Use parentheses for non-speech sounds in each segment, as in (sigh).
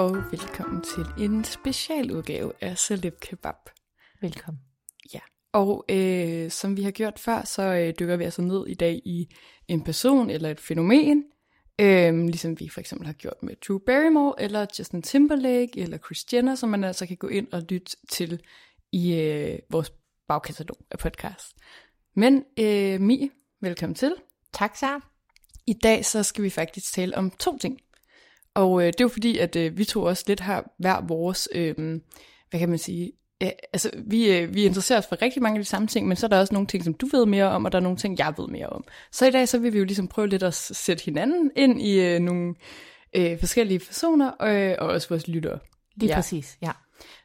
og velkommen til en specialudgave af Celeb Kebab. Velkommen. Ja, og øh, som vi har gjort før, så øh, dykker vi altså ned i dag i en person eller et fænomen, øh, ligesom vi for eksempel har gjort med Drew Barrymore, eller Justin Timberlake, eller Kris Jenner, som man altså kan gå ind og lytte til i øh, vores bagkatalog af podcast. Men øh, Mie, velkommen til. Tak, Sarah. I dag så skal vi faktisk tale om to ting. Og øh, det er jo fordi, at øh, vi to også lidt har hver vores, øh, hvad kan man sige, øh, altså vi, øh, vi interesserer os for rigtig mange af de samme ting, men så er der også nogle ting, som du ved mere om, og der er nogle ting, jeg ved mere om. Så i dag så vil vi jo ligesom prøve lidt at sætte hinanden ind i øh, nogle øh, forskellige personer, øh, og også vores lyttere. Lige ja. præcis, ja.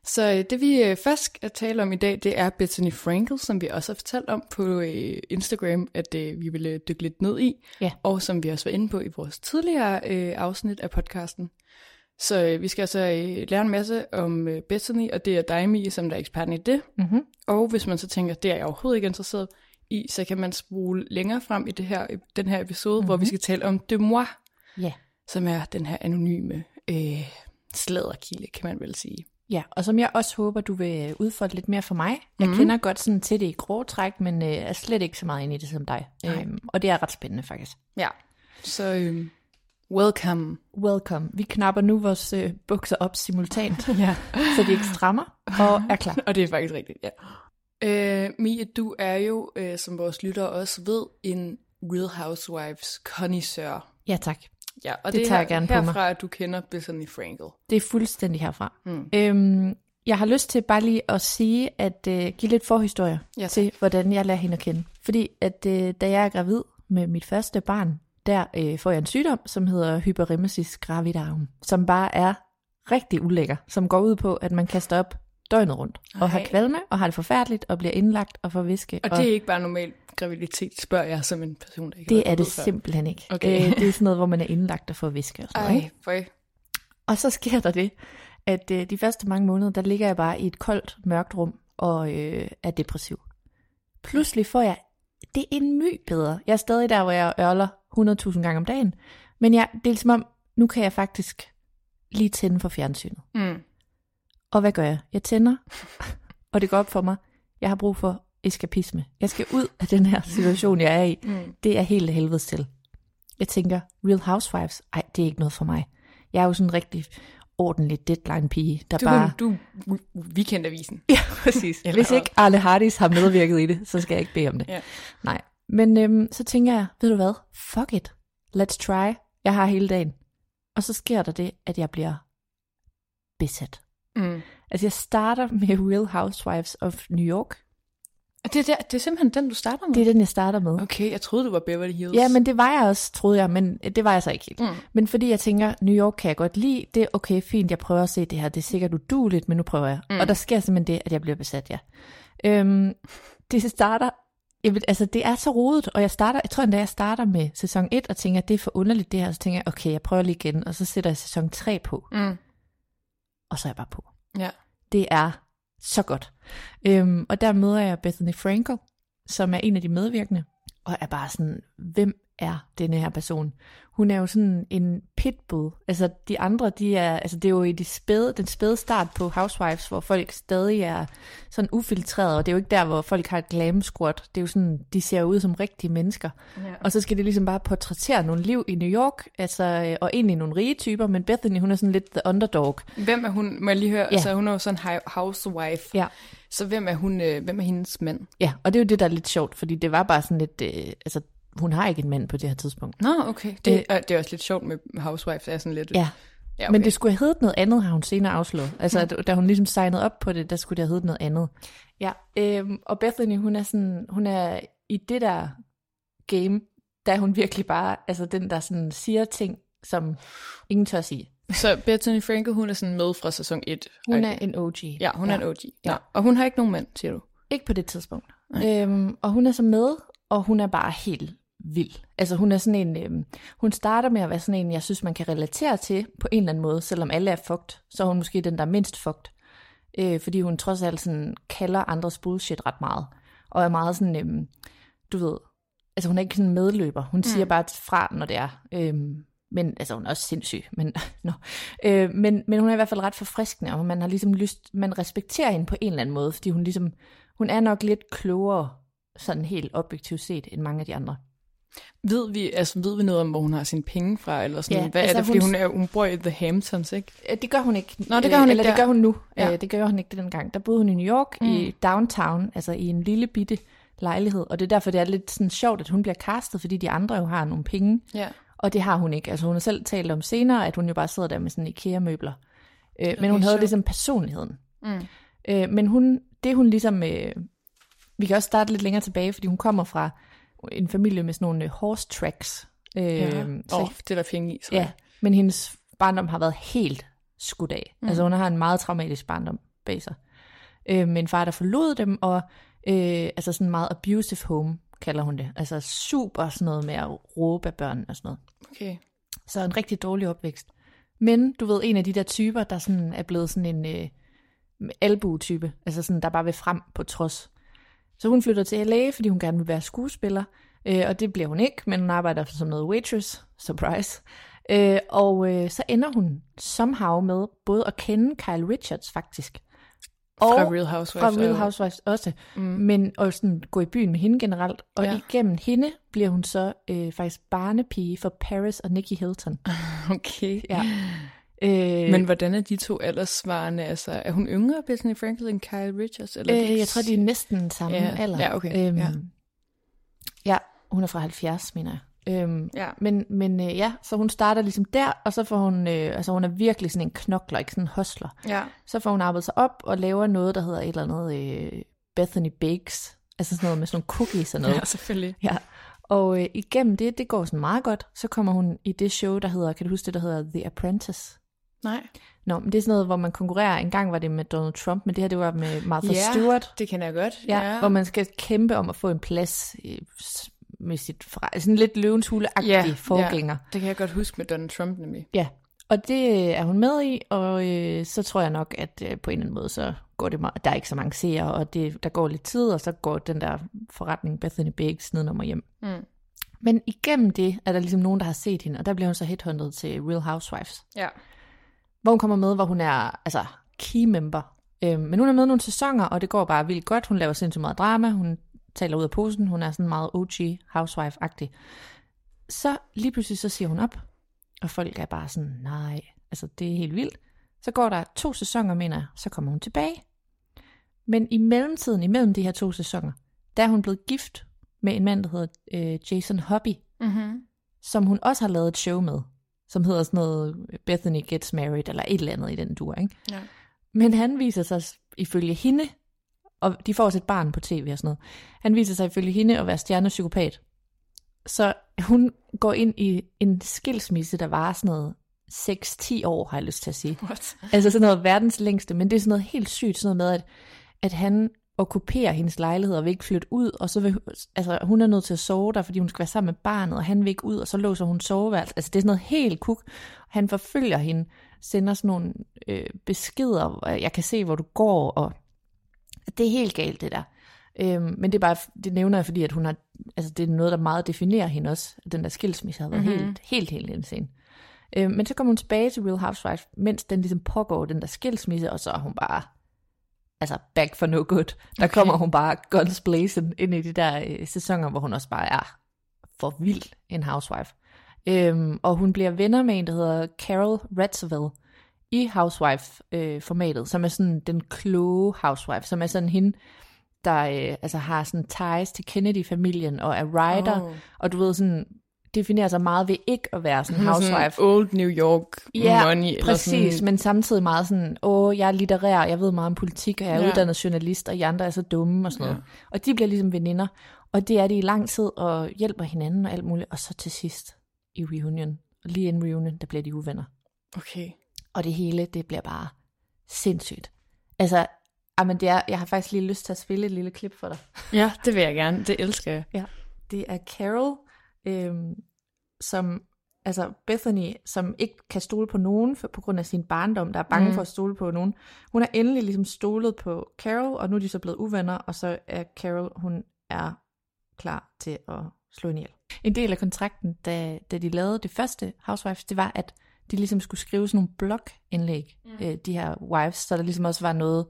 Så øh, det vi øh, først skal tale om i dag, det er Bethany Frankel, som vi også har fortalt om på øh, Instagram, at øh, vi ville dykke lidt ned i, Ja. og som vi også var inde på i vores tidligere øh, afsnit af podcasten. Så øh, vi skal altså øh, lære en masse om øh, Bethany, og det er dig, Mie, som der er eksperten i det. Mm-hmm. Og hvis man så tænker, det er jeg overhovedet ikke interesseret i, så kan man spole længere frem i det her, den her episode, mm-hmm. hvor vi skal tale om de moi, Ja. som er den her anonyme øh, slæderkilde, kan man vel sige. Ja, og som jeg også håber, du vil øh, udfolde lidt mere for mig. Jeg mm. kender godt sådan til det i grå træk, men øh, er slet ikke så meget inde i det som dig. Nej. Øhm, og det er ret spændende faktisk. Ja, så øh, welcome. Welcome. Vi knapper nu vores øh, bukser op simultant, (laughs) Ja. så de ikke strammer, og er klar. (laughs) Og det er faktisk rigtigt, ja. Øh, Mie, du er jo, øh, som vores lyttere også ved, en Real Housewives connoisseur. Ja, tak. Ja, og Det det, tager er jeg gerne på mig. herfra, at du kender Bethany Frankel. Det er fuldstændig herfra. Mm. Øhm, jeg har lyst til bare lige at sige, at øh, give lidt forhistorie Ja, til, hvordan jeg lærer hende at kende. Fordi at øh, da jeg er gravid med mit første barn, der øh, får jeg en sygdom, som hedder hyperemesis gravidarum, som bare er rigtig ulækker, som går ud på, at man kaster op døgnet rundt, og har kvalme, og har det forfærdeligt, og bliver indlagt og får væske. Og det er ikke bare normal graviditet, spørger jeg som en person, der ikke det er det før. simpelthen ikke. Okay. Øh, det er sådan noget, hvor man er indlagt og får væske og sådan noget. Ej, føj. Og så sker der det, at øh, de første mange måneder, der ligger jeg bare i et koldt, mørkt rum og øh, er depressiv. Pludselig får jeg det en my bedre. Jeg er stadig der, hvor jeg ørler 100.000 gange om dagen. Men jeg, det er som om, nu kan jeg faktisk lige tænde for fjernsynet. Mm. Og hvad gør jeg? Jeg tænder, og det går op for mig. Jeg har brug for eskapisme. Jeg skal ud af den her situation, jeg er i. Mm. Det er helt helvedes til. Jeg tænker, Real Housewives, ej, det er ikke noget for mig. Jeg er jo sådan en rigtig ordentlig deadline-pige, der Du, bare... du weekendavisen. Ja, præcis. (laughs) Eller- Hvis ikke Arle Hardis har medvirket i det, så skal jeg ikke bede om det. Ja. Nej. Men øhm, så tænker jeg, ved du hvad? Fuck it. Let's try. Jeg har hele dagen. Og så sker der det, at jeg bliver besat. Mm. Altså jeg starter med Real Housewives of New York. Og Det, er der, det er simpelthen den, du starter med? Det er den, jeg starter med. Okay, jeg troede, du var Beverly Hills. Ja, men det var jeg også, troede jeg, men det var jeg så ikke helt. Mm. Men fordi jeg tænker, New York kan jeg godt lide, det er okay, fint, jeg prøver at se det her, det er sikkert uduligt, men nu prøver jeg. Mm. Og der sker simpelthen det, at jeg bliver besat, ja. Øhm, det starter jeg vil, altså, det er så rodet, og jeg starter, jeg tror endda, jeg starter med sæson 1 og tænker, det er for underligt det her, så tænker jeg, okay, jeg prøver lige igen, og så sætter jeg sæson 3 på, Mm. og så er jeg bare på. Ja. Det er så godt. Øhm, og der møder jeg Bethany Frankel, som er en af de medvirkende, og er bare sådan, hvem er denne her person? Hun er jo sådan en pitbull. Altså de andre, de er, altså det er jo i de spæde, den spæde start på Housewives, hvor folk stadig er sådan ufiltreret, og det er jo ikke der, hvor folk har et glam squad. Det er jo sådan, de ser ud som rigtige mennesker. Ja. Og så skal det ligesom bare portrættere nogle liv i New York, altså, og egentlig nogle rige typer, men Bethany, hun er sådan lidt the underdog. Hvem er hun? Må jeg lige høre? Ja. Altså, hun er jo sådan housewife. Ja. Så hvem er hun? Øh, hvem er hendes mand? Ja, og det er jo det, der er lidt sjovt, fordi det var bare sådan lidt, øh, altså hun har ikke en mand på det her tidspunkt. Nå, okay. Det, øh, det er også lidt sjovt med housewives. Det er sådan lidt... Ja, ja okay. okay. men det skulle have heddet noget andet, har hun senere afslået. Altså, da hun ligesom signede op på det, der skulle det have heddet noget andet. Ja, øhm, og Bethany, hun er sådan, hun er i det der game, der er hun virkelig bare, altså den, der sådan siger ting, som ingen tør sige. Så Bethany Frankel, hun er sådan med fra sæson 1. Hun er en OG. Ja, hun ja. er en OG. Ja. Ja. Og hun har ikke nogen mand, siger du? Ikke på det tidspunkt. Øhm, og hun er så med, og hun er bare helt vild. Altså hun er sådan en, øhm, hun starter med at være sådan en, jeg synes, man kan relatere til på en eller anden måde, selvom alle er fucked, så er hun måske den, der er mindst fucked. Øh, fordi hun trods alt sådan kalder andres bullshit ret meget. Og er meget sådan, øhm, du ved, altså hun er ikke sådan en medløber. Hun mm. siger bare fra, når det er. Øhm, men, altså hun er også sindssyg, (laughs) men, no. øh, men, men hun er i hvert fald ret forfriskende, og man har ligesom lyst, man respekterer hende på en eller anden måde, fordi hun ligesom, hun er nok lidt klogere, sådan helt objektivt set, end mange af de andre. Ved vi, altså, ved vi noget om, hvor hun har sine penge fra? Eller sådan? Ja, Hvad altså, er det? Fordi hun- hun, er, hun bor i The Hamptons, ikke? Øh, Det gør hun ikke. Nå, det gør hun Øh, ikke Eller det der. gør hun nu. Ja. Ja. Det gør hun ikke dengang. Der boede hun i New York, mm. i downtown, altså i en lille bitte lejlighed. Og det er derfor, det er lidt sådan sjovt, at hun bliver castet, fordi de andre jo har nogle penge. Ja. Og det har hun ikke. Altså hun har selv talt om senere, at hun jo bare sidder der med sådan IKEA-møbler. Øh, men hun havde sjovt. ligesom personligheden. Mm. Øh, men hun, det hun ligesom... Øh, vi kan også starte lidt længere tilbage, fordi hun kommer fra en familie med sådan nogle øh, horse tracks. Øh, Ja. så, oh, det er der penge i, tror ja, men hendes barndom har været helt skudt af. Mm. Altså hun har en meget traumatisk barndom bag sig. Øh, med en far, der forlod dem, og øh, altså sådan en meget abusive home, kalder hun det. Altså super sådan noget med at råbe af børn og sådan noget. Okay. Så en rigtig dårlig opvækst. Men du ved, en af de der typer, der sådan er blevet sådan en øh, albu-type, altså sådan, der bare vil frem på trods. Så hun flytter til LA, fordi hun gerne vil være skuespiller, øh, og det bliver hun ikke, men hun arbejder som noget waitress, surprise. Øh, og øh, så ender hun somehow med både at kende Kyle Richards faktisk, og Fra Real Housewives. fra Real Housewives også, mm. men og sådan gå i byen med hende generelt. Og ja. igennem hende bliver hun så øh, faktisk barnepige for Paris og Nikki Hilton. (laughs) Okay. Ja. Øh, Men hvordan er de to aldersvarende? Altså, er hun yngre, Bethany Frankel, end Kyle Richards? Eller øh, jeg tror, de er næsten samme Ja, alder. ja, okay, Øhm, ja. ja, hun er fra 70, mener jeg. Øhm, Ja. Men, men øh, ja, så hun starter ligesom der, og så får hun, øh, altså hun er virkelig sådan en knokler, ikke sådan en hustler. Ja. Så får hun arbejdet sig op og laver noget, der hedder et eller andet øh, Bethany Bakes. Altså sådan noget med sådan nogle cookies og noget. ja, selvfølgelig. Ja, og øh, igennem det, det går sådan meget godt. Så kommer hun i det show, der hedder, kan du huske det, der hedder The Apprentice? Nej. Nå, men det er sådan noget, hvor man konkurrerer. En gang var det med Donald Trump, men det her, det var med Martha Ja, Stewart. det kender jeg godt. Ja, ja, hvor man skal kæmpe om at få en plads i, s- med sit sådan lidt løvens hule-agtig Ja, forgænger. Ja, det kan jeg godt huske med Donald Trump nemlig. Ja. og det øh, er hun med i, og øh, så tror jeg nok, at øh, på en eller anden måde, så går det meget, der er ikke så mange seere, og det, der går lidt tid, og så går den der forretning Bethany Bakes nedenom og hjem. Mm. Men igennem det er der ligesom nogen, der har set hende, og der bliver hun så headhunted til Real Housewives. Ja. Hvor hun kommer med, hvor hun er altså key member. Øhm, men hun er med nogle sæsoner, og det går bare vildt godt. Hun laver sindssygt meget drama, hun taler ud af posen, hun er sådan meget OG housewife-agtig. Så lige pludselig så siger hun op, og folk er bare sådan, nej, altså det er helt vildt. Så går der to sæsoner, mener jeg, så kommer hun tilbage. Men i mellemtiden, imellem de her to sæsoner, der er hun blevet gift med en mand, der hedder øh, Jason Hobby, Mm-hmm. som hun også har lavet et show med, som hedder sådan noget Bethany Gets Married, eller et eller andet i den dur, ikke? Ja. Men han viser sig ifølge hende, og de får også et barn på tv og sådan noget, han viser sig ifølge hende at være stjernepsykopat. Så hun går ind i en skilsmisse, der var sådan noget 6-10 år, har jeg lyst til at sige. What? Altså sådan noget verdens længste, men det er sådan noget helt sygt, sådan noget med, at, at han okkupere hendes lejlighed og vil ikke flytte ud, og så vil, altså, hun er nødt til at sove der, fordi hun skal være sammen med barnet, og han vil ikke ud, og så låser hun soveværelse. Altså det er sådan noget helt kuk. Han forfølger hende, sender sådan nogle øh, beskeder, jeg kan se, hvor du går, og det er helt galt det der. Øhm, men det er bare, det nævner jeg, fordi at hun har, altså det er noget, der meget definerer hende også. Den der skilsmisse har været mm-hmm. helt, helt, helt insane. Øhm, men så kommer hun tilbage til Real Housewives, mens den ligesom pågår, den der skilsmisse, og så er hun bare, altså back for no good. Der okay. kommer hun bare guns blazing ind i de der øh, sæsoner, hvor hun også bare er for vild en housewife. Øhm, og hun bliver venner med en, der hedder Carol Radsville i housewife-formatet, øh, som er sådan den kloge housewife, som er sådan hende, der øh, altså har sådan ties til Kennedy-familien og er writer, oh. og du ved sådan definerer sig meget ved ikke at være sådan housewife. Sådan old New York ja, money. Eller præcis, sådan... men samtidig meget sådan, åh, jeg er litterær, jeg ved meget om politik, og jeg er ja. uddannet journalist, og I andre er så dumme og sådan noget. Ja. Og de bliver ligesom veninder, og det er de i lang tid, og hjælper hinanden og alt muligt, og så til sidst i reunion, og lige inden reunion, der bliver de uvenner. Okay. Og det hele, det bliver bare sindssygt. Altså, Jamen, det er, jeg har faktisk lige lyst til at spille et lille klip for dig. Ja, det vil jeg gerne. Det elsker jeg. Ja, det er Carol, øhm, som, altså Bethany, som ikke kan stole på nogen for, på grund af sin barndom, der er bange mm. for at stole på nogen. Hun har endelig ligesom stolet på Carol, og nu er de så blevet uvenner, og så er Carol, hun er klar til at slå en ihjel. En del af kontrakten, da, da de lavede det første Housewives, det var, at de ligesom skulle skrive sådan nogle blogindlæg, mm. øh, de her wives, så der ligesom også var noget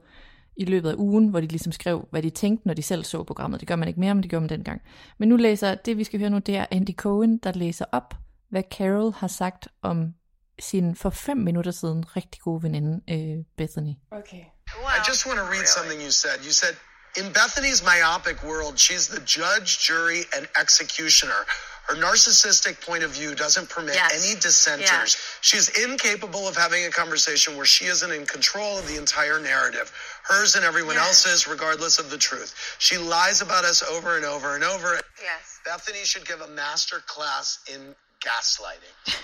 i løbet af ugen, hvor de ligesom skrev, hvad de tænkte, når de selv så programmet. Det gør man ikke mere, men det gør man dengang. Men nu læser, det vi skal høre nu, det er Andy Cohen, der læser op, hvad Carol har sagt om sin for fem minutter siden rigtig gode veninde, uh, Bethany. Okay. Wow. I just want to read something you said. You said, in Bethany's myopic world, she's the judge, jury, and executioner. Her narcissistic point of view doesn't permit yes. any dissenters. Yeah. She's incapable of having a conversation where she isn't in control of the entire narrative, hers and everyone yes. else's, regardless of the truth. She lies about us over and over and over. Yes. Bethany should give a master class in gaslighting. (laughs)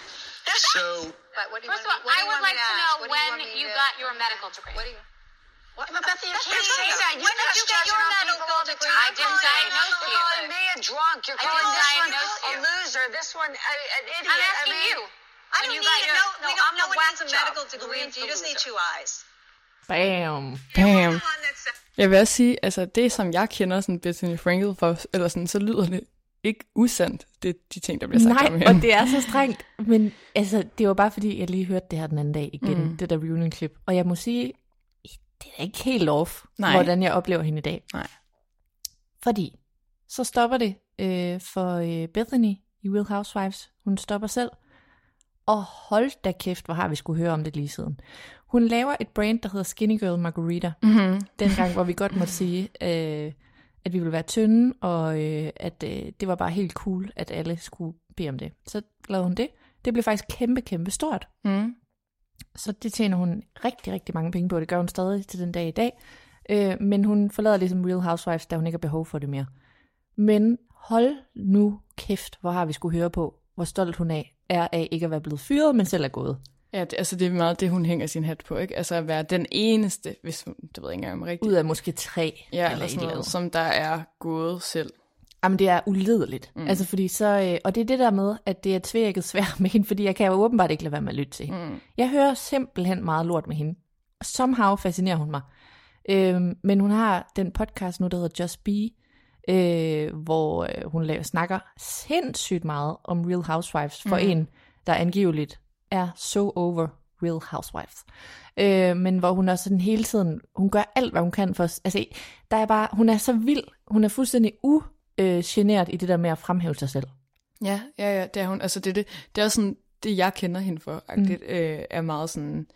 so, but what do you First of all, I would like to know when you, you got your medical degree. What do you? What? But Bethany, you can't say that. You when did you get your? I didn't diagnose you. You're calling me a drunk. You're calling this one a loser. This one an idiot. I'm asking you. I don't you need to know. no, I'm know the what whack needs a medical degree. You just need two eyes. Bam! Bam. Jeg vil også sige, altså det som jeg kender sådan Bethany Frankel for, eller sådan, så lyder det ikke usandt, det er de ting, der bliver sagt Nej, om hende. og det er så strengt. Men altså, det var bare fordi, jeg lige hørte det her den anden dag igen, Mm. det der reunion-klip. Og jeg må sige, er ikke helt off, Nej. hvordan jeg oplever hende i dag. Nej. Fordi, så stopper det øh, for øh, Bethany i Real Housewives. Hun stopper selv. Og hold da kæft, hvor har vi skulle høre om det lige siden. Hun laver et brand, der hedder Skinny Girl Margarita. Mm-hmm. Dengang, hvor vi godt måtte sige, øh, at vi ville være tynde, og øh, at øh, det var bare helt cool, at alle skulle bede om det. Så lavede hun det. Det blev faktisk kæmpe, kæmpe stort. Mm. Så det tjener hun rigtig, rigtig mange penge på. Det gør hun stadig til den dag i dag. Øh, men hun forlader ligesom Real Housewives, da hun ikke har behov for det mere. Men hold nu kæft, hvor har vi skulle høre på, hvor stolt hun af, er af ikke at være blevet fyret, men selv er gået. Ja, det, altså det er meget det, hun hænger sin hat på, ikke? Altså at være den eneste, hvis hun, det ved jeg ikke engang om rigtigt. Ud af måske tre ja, eller eller sådan noget, andet. som der er gået selv. Jamen, det er ulideligt. Mm. Altså, fordi så, øh, og det er det der med, at det er tvækket svært med hende, fordi jeg kan jo åbenbart ikke lade være med at lytte til hende. Mm. Jeg hører simpelthen meget lort med hende. Somehow fascinerer hun mig. Øhm, men hun har den podcast nu, der hedder Just Be, øh, hvor øh, hun laver, snakker sindssygt meget om Real Housewives for Mm. en, der angiveligt er so over Real Housewives. Øh, men hvor hun også sådan hele tiden, hun gør alt, hvad hun kan for, altså der er bare, hun er så vild, hun er fuldstændig ugeneret i det der med at fremhæve sig selv. Ja, ja, ja, det er hun. Altså det er, det, det er også sådan, det jeg kender hende for, mm. øh, er meget sådan,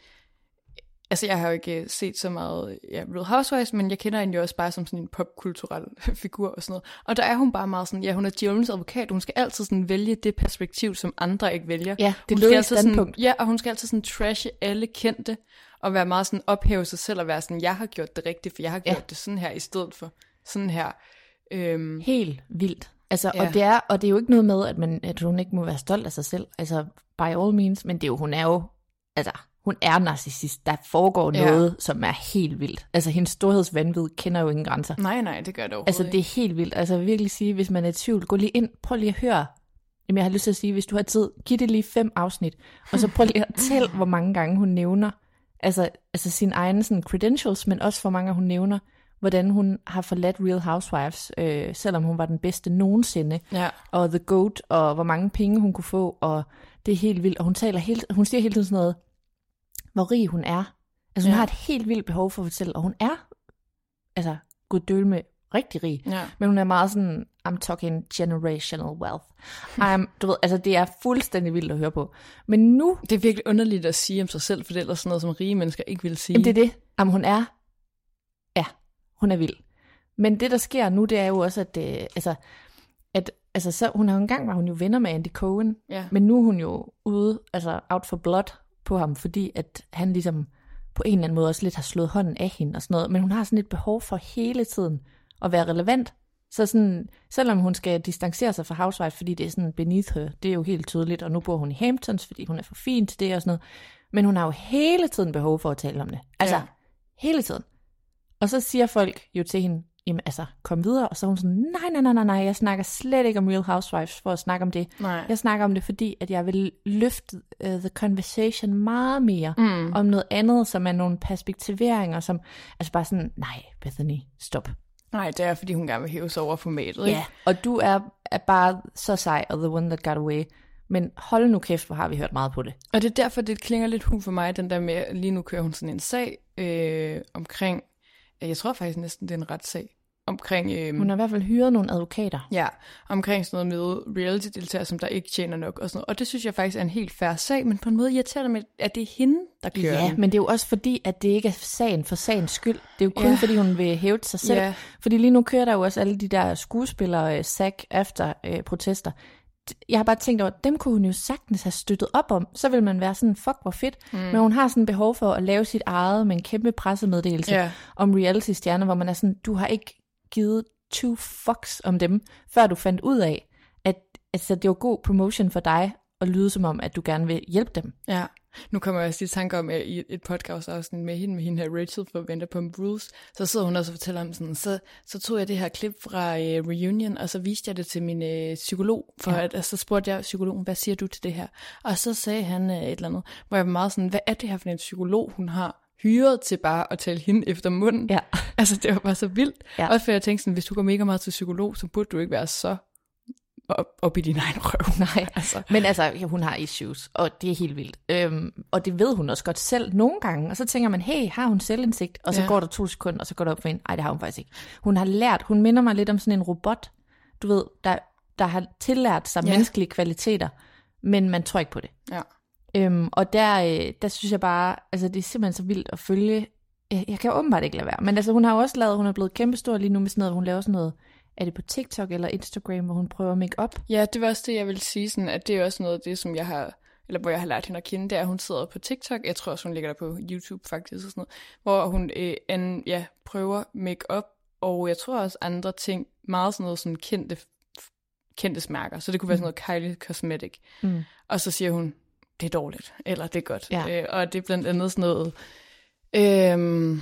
altså jeg har jo ikke set så meget ja, Real Housewives, men jeg kender hende jo også bare som sådan en popkulturel (laughs) figur og sådan noget. Og der er hun bare meget sådan, ja, hun er djævelens advokat, hun skal altid sådan vælge det perspektiv, som andre ikke vælger. Ja, det et altid sådan. Ja, og hun skal altid sådan trashe alle kendte, og være meget sådan ophæve sig selv, og være sådan, jeg har gjort det rigtigt, for jeg har gjort Ja. det sådan her, i stedet for sådan her. Øhm, Helt vildt. Altså, Ja. og, det er, og det er jo ikke noget med, at, man, at hun ikke må være stolt af sig selv. Altså, by all means. Men det er jo, hun er jo, altså, hun er narcissist. Der foregår Ja. noget, som er helt vildt. Altså, hendes storhedsvanvid kender jo ingen grænser. Nej, nej, det gør det overhovedet Altså, det er helt vildt. Altså, virkelig sige, hvis man er i tvivl, gå lige ind, prøv lige at høre. Jamen, jeg har lyst til at sige, hvis du har tid, giv det lige fem afsnit, og så prøv lige at (laughs) tælle, hvor mange gange hun nævner, altså, altså sine egne sådan, credentials, men også hvor mange hun nævner, hvordan hun har forladt Real Housewives, øh, selvom hun var den bedste nogensinde, Ja. og The Goat, og hvor mange penge hun kunne få, og det er helt vildt. Og hun, taler helt, hun siger hele tiden sådan noget, hvor rig hun er. Altså hun Ja. har et helt vildt behov for at fortælle, og hun er, altså guddøl med rigtig rig. Ja. Men hun er meget sådan, I'm talking generational wealth. I'm, du ved, altså det er fuldstændig vildt at høre på. Men nu, Det er virkelig underligt at sige om sig selv, for det er ellers sådan noget, som rige mennesker ikke vil sige. jamen det er det, jamen hun er, hun er vild. Men det, der sker nu, det er jo også, at, øh, altså, at altså, så, hun har jo engang var hun jo venner med Andy Cohen, Ja. men nu er hun jo ude, altså out for blood på ham, fordi at han ligesom på en eller anden måde også lidt har slået hånden af hende og sådan noget. Men hun har sådan et behov for hele tiden at være relevant. Så sådan, selvom hun skal distancere sig fra Housewives, fordi det er sådan beneath her, det er jo helt tydeligt, og nu bor hun i Hamptons, fordi hun er for fin til det og sådan noget. Men hun har jo hele tiden behov for at tale om det. Altså, ja. hele tiden. Og så siger folk jo til hende, jamen altså, kom videre. Og så er hun sådan, nej, nej, nej, nej, nej, jeg snakker slet ikke om Real Housewives for at snakke om det. Nej. Jeg snakker om det, fordi at jeg vil løfte uh, the conversation meget mere mm. om noget andet, som er nogle perspektiveringer, som, altså bare sådan, nej, Bethany, stop. Nej, det er, fordi hun gerne vil hæve sig over formatet. Ikke? Ja, og du er, er bare så sej, og the one that got away. Men hold nu kæft, hvor har vi hørt meget på det. Og det er derfor, det klinger lidt hul for mig, den der med, lige nu kører hun sådan en sag øh, omkring, jeg tror faktisk næsten, det er en retssag, omkring, øh, Hun har i hvert fald hyret nogle advokater. ja, omkring sådan noget med reality-deltagere, som der ikke tjener nok og sådan noget. Og det synes jeg faktisk er en helt færre sag, men på en måde irriterer det mig, at det er hende, der kører Ja, den. men det er jo også fordi, at det ikke er sagen for sagens skyld. Det er jo kun ja. fordi, hun vil hæve sig selv. Ja. Fordi lige nu kører der jo også alle de der skuespillere, øh, SAG efter øh, protester. Jeg har bare tænkt over, dem kunne hun jo sagtens have støttet op om. Så vil man være sådan, fuck hvor fedt. Mm. Men hun har sådan behov for at lave sit eget med en kæmpe pressemeddelelse Ja. om reality-stjerner, hvor man er sådan, du har ikke givet two fucks om dem, før du fandt ud af, at altså, det var god promotion for dig at lyde som om, at du gerne vil hjælpe dem. Ja, nu kommer jeg også lige i tanke om, at i et podcast afsnit med hende, med hende her Rachel fra Vanderpump Rules, så sidder hun også og fortæller om sådan, så, så tog jeg det her klip fra uh, Reunion, og så viste jeg det til min uh, psykolog, for ja. at, og så spurgte jeg psykologen, hvad siger du til det her? Og så sagde han uh, et eller andet, hvor jeg var meget sådan, hvad er det her for en psykolog, hun har hyret til bare at tale hende efter munden? Ja. (laughs) Altså, det var bare så vildt. Ja. Også for jeg tænkte sådan, hvis du går mega meget til psykolog, så burde du ikke være så op, op i din egen røv. (laughs) Nej, altså. men altså, ja, hun har issues, og det er helt vildt. Øhm, og det ved hun også godt selv nogle gange. Og så tænker man, hey, har hun selvindsigt? Og så Ja. går der to sekunder, og så går det op for hende. Nej, det har hun faktisk ikke. Hun har lært, hun minder mig lidt om sådan en robot, du ved, der, der har tillært sig Ja. menneskelige kvaliteter, men man tror ikke på det. Ja. Øhm, og der, øh, der synes jeg bare, altså det er simpelthen så vildt at følge. Jeg, jeg kan åbenbart ikke lade være. Men altså hun har jo også lavet, hun er blevet kæmpestor lige nu med sådan noget, hun laver sådan noget, er det på TikTok eller Instagram, hvor hun prøver make up? Ja, det var også det, jeg vil sige, sådan, at det er også noget af det, som jeg har, eller hvor jeg har lært hende at kende, det er, at hun sidder på TikTok, jeg tror også, hun ligger der på YouTube faktisk, og sådan noget, hvor hun øh, an, ja, prøver make-up, og jeg tror også andre ting, meget sådan noget sådan kendte, kendte mærker, så det kunne være sådan noget Kylie Cosmetic, Mm. og så siger hun, det er dårligt, eller det er godt, Ja. øh, og det er blandt andet sådan noget, øhm,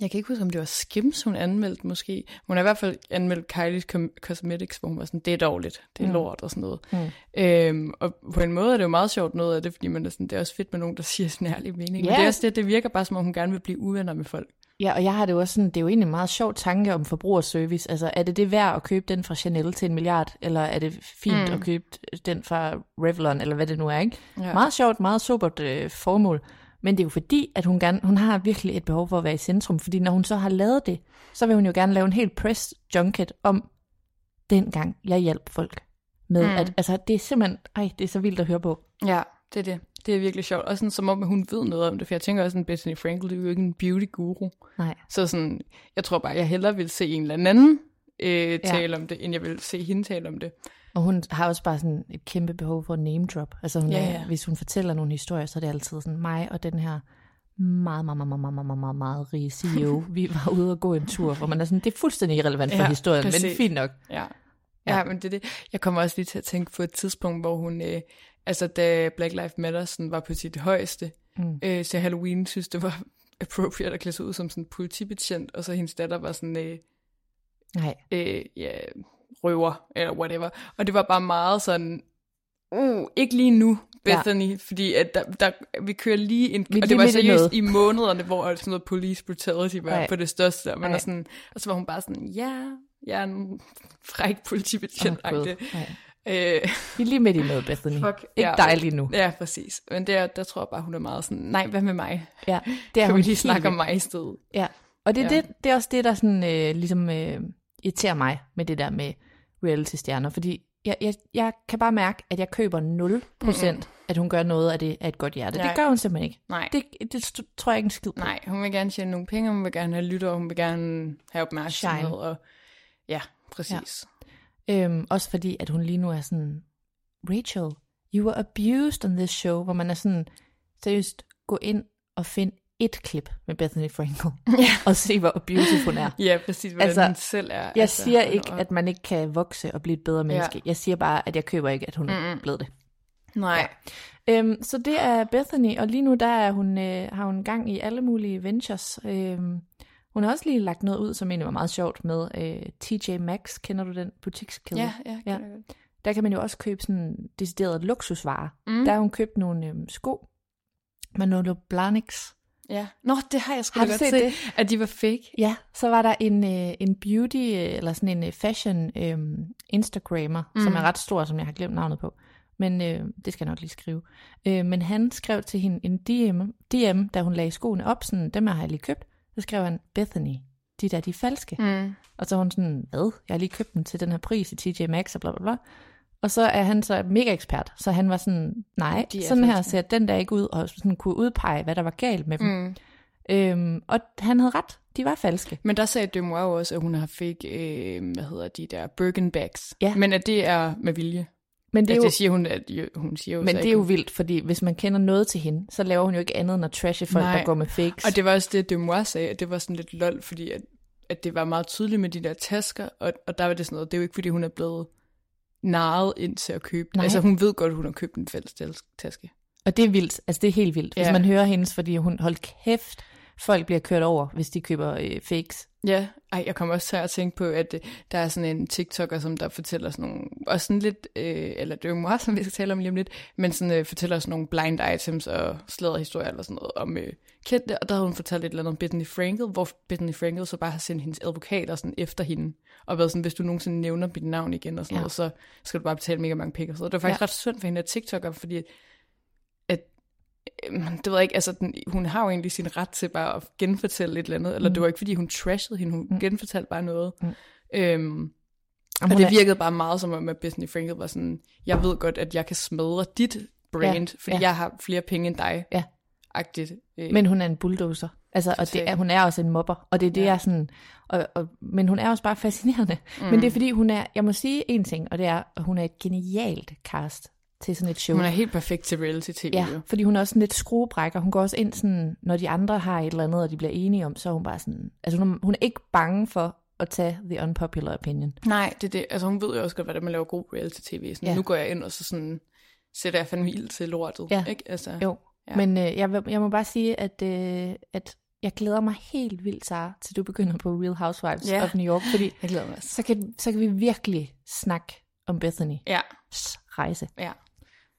jeg kan ikke huske, om det var Skims, hun anmeldte måske. Hun har i hvert fald anmeldt Kylie's Cosmetics, hvor hun var sådan, det er dårligt, det er Mm. lort og sådan noget. Mm. Øhm, og på en måde er det jo meget sjovt noget af det, fordi man er sådan, det er også fedt med nogen, der siger sin ærlige mening. Men Ja. det er også det, det virker bare som om, hun gerne vil blive uvenner med folk. Ja, og jeg har det jo også sådan, det er jo egentlig en meget sjov tanke om forbrugerservice. Altså, er det det værd at købe den fra Chanel til en milliard, eller er det fint mm. at købe den fra Revlon, eller hvad det nu er, ikke? Ja. Meget sjovt, meget sobert øh, formål. Men det er jo fordi, at hun, gerne, hun har virkelig et behov for at være i centrum, fordi når hun så har lavet det, så vil hun jo gerne lave en helt press junket om dengang jeg hjalp folk med, Mm. at altså, det er simpelthen, ej, det er så vildt at høre på. Ja, det er det. Det er virkelig sjovt. Også sådan, som om, at hun ved noget om det. For jeg tænker også, at Bethany Frankel, det er jo ikke en beauty guru. Nej. Så sådan, jeg tror bare, jeg hellere vil se en eller anden øh, Ja. tale om det, end jeg vil se hende tale om det. Og hun har også bare sådan et kæmpe behov for at name drop. Altså hun Ja, ja, ja. hvis hun fortæller nogle historier, så er det altid sådan mig og den her meget, meget, meget, meget, meget, meget, meget, meget rige CEO. (laughs) Vi var ude og gå en tur, hvor man er sådan, det er fuldstændig irrelevant for Ja, historien, præcis. men fint nok. Ja. Ja, Ja. men det er det. Jeg kommer også lige til at tænke på et tidspunkt, hvor hun, øh, altså da Black Lives Matter sådan var på sit højeste, mm. øh, til Halloween, synes det var (laughs) appropriate at klæde sig ud som sådan en politibetjent, og så hendes datter var sådan, øh, Nej. øh, ja, røver, eller whatever. Og det var bare meget sådan, uh, ikke lige nu, Bethany, ja. fordi at der, der, vi kører lige en, Vi og det var seriøst noget. i månederne, hvor sådan noget police brutality var Nej. på det største, og, man er sådan, og så var hun bare sådan, ja, jeg er en fræk politibetjent oh, øh, Vi er lige midt i noget, Bethany. Fuck, Ikke ja. dig lige nu. Ja, præcis. Men der, der tror jeg bare, hun er meget sådan, nej, hvad med mig? Ja, det er Kan vi lige snakke om mig i stedet? Ja, og det er, ja. det, det er også det, der sådan, øh, ligesom øh, irriterer mig med det der med reality-stjerner, fordi jeg, jeg, jeg kan bare mærke, at jeg køber 0%, mm at hun gør noget af det af et godt hjerte. Nej. Det gør hun simpelthen ikke. Nej. Det, det tror jeg ikke en skid på. Nej, hun vil gerne tjene nogle penge, hun vil gerne have lytter, hun vil gerne have opmærksomhed. Shine. Og, ja, præcis. Øhm, også fordi, at hun lige nu er sådan, Rachel, you were abused on this show, hvor man er sådan, seriøst, gå ind og find et klip med Bethany Frankel, (laughs) Ja. og se, hvor abusive hun er. Ja, præcis, hvordan Altså, hun selv er. Jeg altså, siger ikke, at man ikke kan vokse og blive et bedre menneske. Jeg siger bare, at jeg køber ikke, at hun er blevet det. Nej. Øhm, så det er Bethany, og lige nu der er hun, øh, har hun gang i alle mulige ventures. Øhm, hun har også lige lagt noget ud, som egentlig var meget sjovt med øh, TJ Maxx. Kender du den butikskæde? Ja, ja, ja. ja. Der kan man jo også købe sådan decideret luksusvarer. Mm. Der har hun købt nogle øhm, sko, Manolo Blahniks. Ja. Nå, det har jeg sgu Har godt set set, det? at de var fake. Ja, så var der en, øh, en beauty, eller sådan en øh, fashion øh, Instagrammer, mm. som er ret stor, som jeg har glemt navnet på. Men øh, det skal jeg nok lige skrive. Øh, men han skrev til hende en DM, DM, da hun lagde skoene op, sådan, dem har jeg lige købt. Så skrev han, Bethany, de der, de er falske. Mm. Og så hun sådan, hvad? Jeg har lige købt dem til den her pris i TJ Maxx og bla bla bla. Og så er han så mega ekspert, så han var sådan, nej, De sådan her ser den der ikke ud, og sådan kunne udpege, hvad der var galt med dem. Mm. Øhm, og han havde ret, de var falske. Men der sagde Demois jo også, at hun har fake, øh, hvad hedder de der, Birkin bags. Ja. Men at det er med vilje. Men Det, er jo, det siger hun, at jo, hun siger jo Men det er jo hun- vildt, fordi hvis man kender noget til hende, så laver hun jo ikke andet end at trashe folk, Nej. der går med fakes. Og det var også det, Demois sagde, at det var sådan lidt lol, fordi at, at det var meget tydeligt med de der tasker, og, og der var det sådan noget, det er jo ikke, fordi hun er blevet narret ind til at købe den. Nej. Altså hun ved godt, at hun har købt en fælles taske. Og det er vildt, altså det er helt vildt. Hvis Ja. man hører hendes, fordi hun, hold kæft, folk bliver kørt over, hvis de køber øh, fakes. Ja, ej, jeg kommer også til at tænke på, at øh, der er sådan en TikToker, som der fortæller sådan nogle, også sådan lidt, øh, eller det er jo meget, som vi skal tale om lige om lidt, men sådan øh, fortæller sådan nogle blind items og slæderhistorier eller sådan noget om øh, kendte, og der havde hun fortalt et eller andet om Bethany Frankel, hvor Bethany Frankel så bare har sendt hendes advokater sådan efter hende, og været sådan, hvis du nogensinde nævner mit navn igen og sådan Ja. noget, så skal du bare betale mega mange penge og sådan noget. Det var faktisk Ja. ret synd for hende der TikToker, fordi det ved jeg ikke, altså den, hun har jo egentlig sin ret til bare at genfortælle et eller andet, eller Mm. det var ikke fordi hun trashede hende, hun Mm. genfortalte bare noget. Mm. Øhm, Og det er- virkede bare meget som om, at Bethany Frankel var sådan, jeg ved godt, at jeg kan smadre dit brand, Ja, fordi ja. jeg har flere penge end dig. Ja. Agtigt. Øh, Men hun er en bulldozer. Altså, og det er, hun er også en mobber. Og det er det, Ja. ja. jeg sådan... Og, og, men hun er også bare fascinerende. Mm. Men det er fordi, hun er... Jeg må sige en ting, og det er, at hun er et genialt cast til sådan et show. hun er helt perfekt til reality-tv. Ja, jo. fordi hun er også sådan lidt skruebrækker. Hun går også ind sådan, når de andre har et eller andet, og de bliver enige om, så er hun bare sådan... Altså, hun er, hun er ikke bange for at tage the unpopular opinion. Nej, det er det. Altså hun ved jo også godt, hvordan man laver god reality-tv. Sådan, Ja. Nu går jeg ind, og så sådan, sætter jeg fandme ild til lortet. Ja. Ikke? Altså, Jo, Ja. men øh, jeg, jeg må bare sige, at, øh, at jeg glæder mig helt vildt, Sara, til du begynder på Real Housewives Ja. of New York, fordi Jeg glæder mig så kan, så kan vi virkelig snakke om Bethany's Ja, rejse. ja.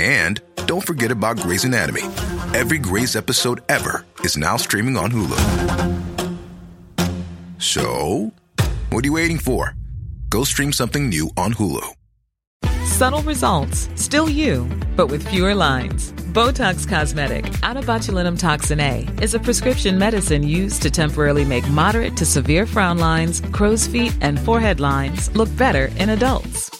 And don't forget about Grey's Anatomy. Every Grey's episode ever is now streaming on Hulu. So, what are you waiting for? Go stream something new on Hulu. Subtle results, still you, but with fewer lines. Botox Cosmetic, out botulinum toxin A, is a prescription medicine used to temporarily make moderate to severe frown lines, crow's feet, and forehead lines look better in adults.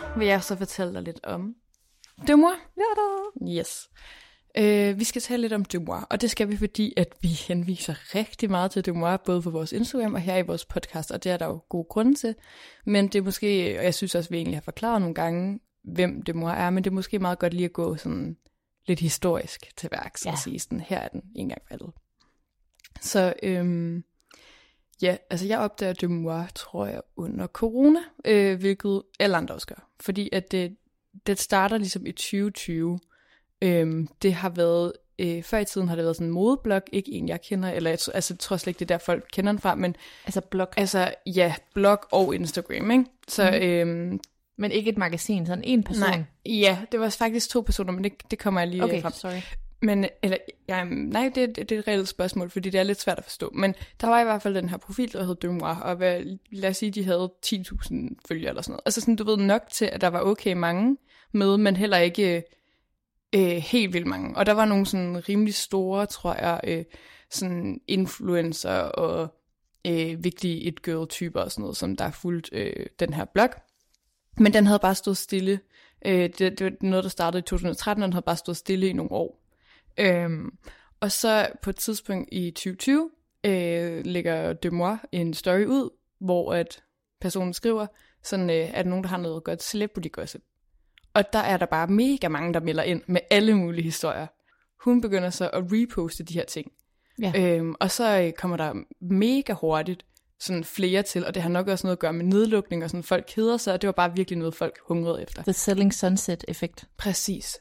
vil jeg så fortælle dig lidt om Demois. Ja da. Yes. Øh, vi skal tale lidt om Demois, og det skal vi, fordi at vi henviser rigtig meget til Demois, både på vores Instagram og her i vores podcast, og det er der jo gode grunde til. Men det er måske, og jeg synes også, vi egentlig har forklaret nogle gange, hvem Demois er, men det er måske meget godt lige at gå sådan lidt historisk til værks ja. og sige sådan, her er den en gang faldet. Så øhm, ja, altså jeg opdager Demois, tror jeg, under corona, øh, hvilket alle andre også gør. Fordi at det, det starter ligesom i 2020. Øhm, det har været, øh, før i tiden har det været sådan en modeblog, ikke en jeg kender, eller jeg, altså, jeg tror slet ikke, det er der folk kender den fra, men Altså blog. altså ja, blog og Instagram, ikke? Så mm. øhm, Men ikke et magasin, sådan en person. nej, ja, det var faktisk to personer, men det, det kommer jeg lige Okay, frem. sorry. Men, eller, ja, nej, det, det, det er et reelt spørgsmål, fordi det er lidt svært at forstå. Men der var i hvert fald den her profil, der hed Demois, og hvad, lad os sige, de havde 10.000 følgere eller sådan noget. Altså sådan, du ved, nok til, at der var okay mange med, men heller ikke øh, øh helt vildt mange. Og der var nogle sådan rimelig store, tror jeg, øh, sådan influencer og øh, vigtige it girl typer og sådan noget, som der har fulgt øh, den her blog. Men den havde bare stået stille. Øh, det, det var noget, der startede i 2013, og den havde bare stået stille i nogle år. Øhm, og så på et tidspunkt i 2020 øh, lægger Demois en story ud, hvor at personen skriver, sådan, øh, er der nogen, der har noget godt celebrity gossip. Og der er der bare mega mange, der melder ind med alle mulige historier. Hun begynder så at reposte de her ting. Ja. Øhm, og så øh, kommer der mega hurtigt sådan flere til, og det har nok også noget at gøre med nedlukning, og sådan folk keder sig, og det var bare virkelig noget, folk hungrede efter. The Selling Sunset effekt. Præcis.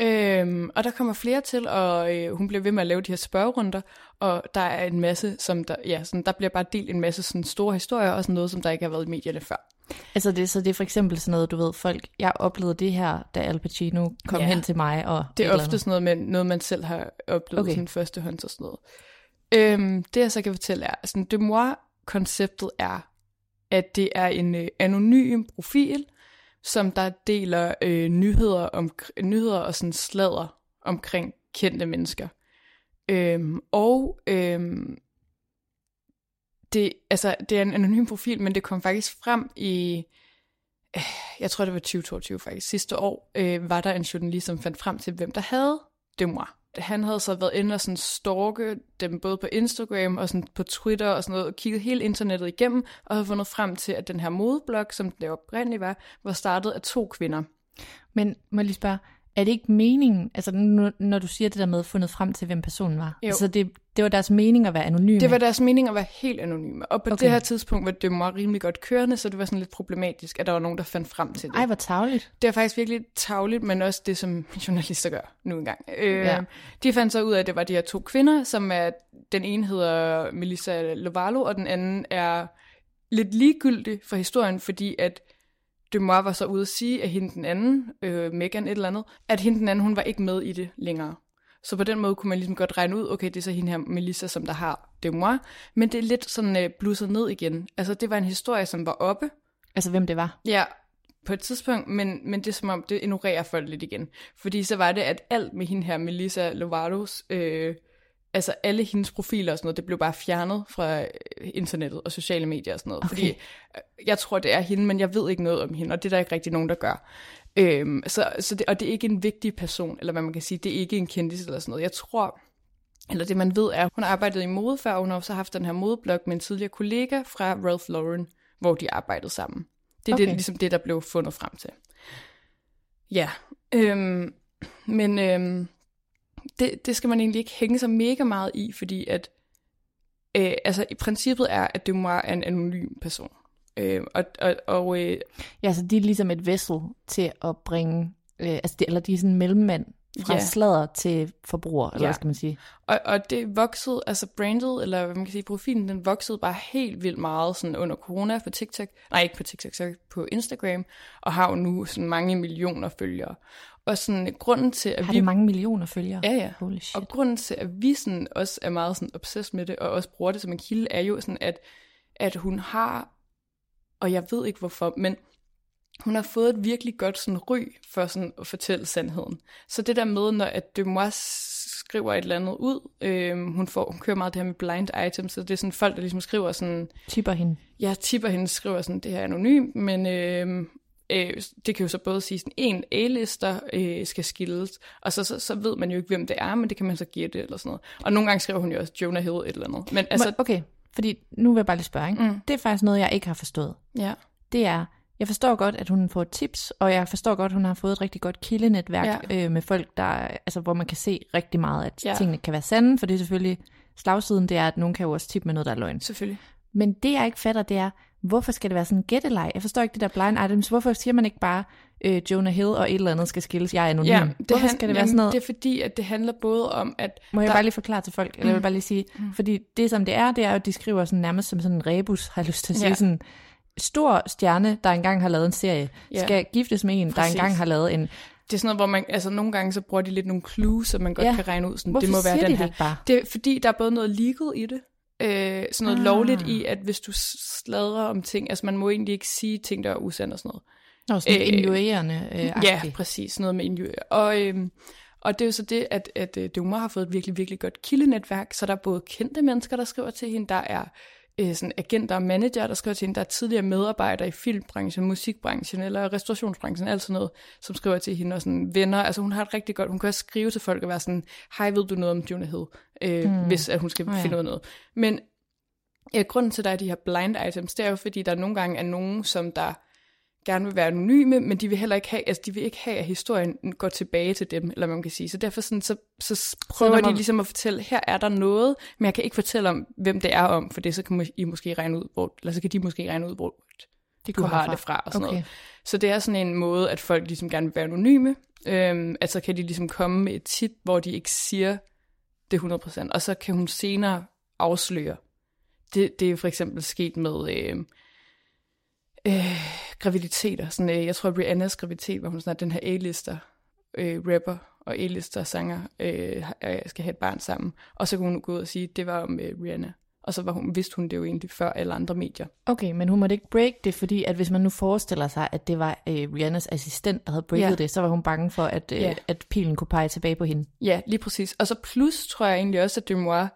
Øhm, og der kommer flere til, og øh, hun bliver ved med at lave de her spørgerunder, og der er en masse, som der, ja, sådan, der bliver bare delt en masse sådan store historier, og sådan noget, som der ikke har været i medierne før. Altså det, så det er for eksempel sådan noget, du ved, folk, jeg oplevede det her, da Al Pacino kom Ja. hen til mig, og Det et er ofte sådan noget, med, noget, man selv har oplevet okay. sådan førstehånds og sådan noget. Øhm, det jeg så kan fortælle er, sådan, Demois-konceptet er, at det er en øh, anonym profil, som der deler øh, nyheder, om, nyheder og sådan sladder omkring kendte mennesker. Øhm, og øhm, det, altså, det er en anonym profil, men det kom faktisk frem i, øh, jeg tror det var 2022 faktisk, sidste år, øh, var der en journalist, som fandt frem til, hvem der havde Demois. Han havde så været inde og sådan stalke dem både på Instagram og sådan på Twitter og sådan noget, og kigget hele internettet igennem, og havde fundet frem til, at den her modeblog, som det oprindeligt var, var startet af to kvinder. Men må jeg lige spørge, er det ikke meningen, altså nu, når du siger det der med fundet frem til, hvem personen var, Jo. altså det, det var deres mening at være anonym? Det var deres mening at være helt anonyme, og på okay. Det her tidspunkt var Demois rimelig godt kørende, så det var sådan lidt problematisk, at der var nogen, der fandt frem til det. Ej, hvor tavligt. Det er faktisk virkelig tavligt, men også det, som (laughs) journalister gør nu engang. Øh, ja. De fandt så ud af, at det var de her to kvinder, som er, den ene hedder Melissa Lovalo, og den anden er lidt ligegyldig for historien, fordi at Demois var så ude at sige, at hende den anden, øh, Megan et eller andet, at hende den anden, hun var ikke med i det længere. Så på den måde kunne man ligesom godt regne ud, okay, det er så hende her Melissa, som der har Demois, men det er lidt sådan øh, blusset ned igen. Altså det var en historie, som var oppe, Altså hvem det var. Ja, på et tidspunkt, men, men det er som om, det ignorerer folk lidt igen. Fordi så var det, at alt med hende her, Melissa Lovatos, øh, altså alle hendes profiler og sådan noget, det blev bare fjernet fra øh, internettet og sociale medier og sådan noget. Okay. Fordi øh, jeg tror, det er hende, men jeg ved ikke noget om hende, og det er der ikke rigtig nogen, der gør. Øhm, så, så det, og det er ikke en vigtig person, eller hvad man kan sige, det er ikke en kendis eller sådan noget. Jeg tror, eller det man ved er, hun har arbejdet i mode før, og hun har også haft den her modeblog med en tidligere kollega fra Ralph Lauren, hvor de arbejdede sammen. Det er. Okay. det, ligesom det, der blev fundet frem til. Ja, øhm, men øhm, det, det skal man egentlig ikke hænge sig mega meget i, fordi at, øh, altså i princippet er, at det er en anonym person. Øh, og, og, og, øh, ja, så de er ligesom et vessel til at bringe, øh, altså de, eller de er sådan en mellemmand fra ja. sladder til forbruger, eller ja. hvad skal man sige? Og, og det voksede, altså brandet, eller hvad man kan sige, profilen, den voksede bare helt vildt meget sådan under corona på TikTok. Nej, ikke på TikTok, så på Instagram, og har jo nu sådan mange millioner følgere. Og sådan grunden til, at har vi... Har mange millioner følgere? Ja, ja. Holy shit. Og grunden til, at vi sådan også er meget sådan obsessed med det, og også bruger det som en kilde, er jo sådan, at, at hun har, og jeg ved ikke hvorfor, men hun har fået et virkelig godt sådan ry for sådan at fortælle sandheden. Så det der med, når at Dumois skriver et eller andet ud, øh, hun, får, hun kører meget det her med blind items, så det er sådan folk, der ligesom skriver sådan... Tipper hende. Ja, tipper hende, skriver sådan, det her er anonym, men øh, øh, det kan jo så både sige, sådan en A-lister øh, skal skilles, og så, så, så ved man jo ikke, hvem det er, men det kan man så give det eller sådan noget. Og nogle gange skriver hun jo også Jonah Hill et eller andet. Men altså, okay, fordi nu vil jeg bare lige spørge, ikke? Mm. det er faktisk noget, jeg ikke har forstået. Ja. Det er, jeg forstår godt, at hun får tips, og jeg forstår godt, at hun har fået et rigtig godt kildenetværk ja. øh, med folk, der, altså, hvor man kan se rigtig meget, at ja. tingene kan være sande, for det er selvfølgelig, slagsiden det er, at nogen kan jo også tippe med noget, der er løgn. Selvfølgelig. Men det, jeg ikke fatter, det er, hvorfor skal det være sådan en gætteleg? Jeg forstår ikke det der blind items. Hvorfor siger man ikke bare, øh, Jonah Hill og et eller andet skal skilles, jeg er anonym? Ja, det hvorfor skal det være sådan noget? Det er fordi, at det handler både om, at... Må jeg der... bare lige forklare til folk, eller mm. jeg vil bare lige sige, mm. fordi det som det er, det er at de skriver sådan nærmest som sådan en rebus, har jeg lyst til at sige, ja. sådan stor stjerne, der engang har lavet en serie, ja. skal giftes med en, Præcis. der engang har lavet en... Det er sådan noget, hvor man, altså nogle gange så bruger de lidt nogle clues, så man godt ja. kan regne ud, sådan, Hvorfor det må være den de her. Det, bare? det er fordi, der er både noget legal i det, øh, sådan noget ah. lovligt i, at hvis du sladrer om ting, altså man må egentlig ikke sige ting, der er usande og sådan noget. Nå, sådan øh, injurerende øh, Ja, præcis, noget med injurier. Og, øh, og det er jo så det, at, at uh, Duma har fået et virkelig, virkelig godt kildenetværk, så der er både kendte mennesker, der skriver til hende, der er øh, sådan agenter og manager, der skriver til hende, der er tidligere medarbejdere i filmbranchen, musikbranchen eller restaurationsbranchen, alt sådan noget, som skriver til hende, og sådan venner. Altså hun har et rigtig godt, hun kan også skrive til folk og være sådan, hej, ved du noget om Jonah Hill? Øh, mm. Hvis at hun skal oh, ja. finde ud af noget. Men ja, grunden til, at der er de her blind items, det er jo, fordi der nogle gange er nogen, som der gerne vil være anonyme, men de vil heller ikke have, altså de vil ikke have, at historien går tilbage til dem, eller hvad man kan sige. Så derfor sådan, så, så prøver så de ligesom at fortælle, her er der noget, men jeg kan ikke fortælle om, hvem det er om, for det så kan I måske regne ud, hvor, eller så kan de måske regne ud, hvor de du har fra. det fra, og sådan okay. noget. Så det er sådan en måde, at folk ligesom gerne vil være anonyme, øhm, altså kan de ligesom komme med et tip, hvor de ikke siger det 100%, og så kan hun senere afsløre. Det, det er for eksempel sket med... Øh, øh, graviditeter. Sådan, øh, jeg tror, at Rihannas graviditet var hun sådan, at den her A-lister øh, rapper og A-lister sanger øh, skal have et barn sammen. Og så kunne hun gå ud og sige, at det var om øh, Rihanna. Og så var hun, vidste hun det jo egentlig før alle andre medier. Okay, men hun måtte ikke break det, fordi at hvis man nu forestiller sig, at det var øh, Rihannas assistent, der havde breaket ja. det, så var hun bange for, at, øh, ja. at pilen kunne pege tilbage på hende. Ja, lige præcis. Og så plus tror jeg egentlig også, at Demois,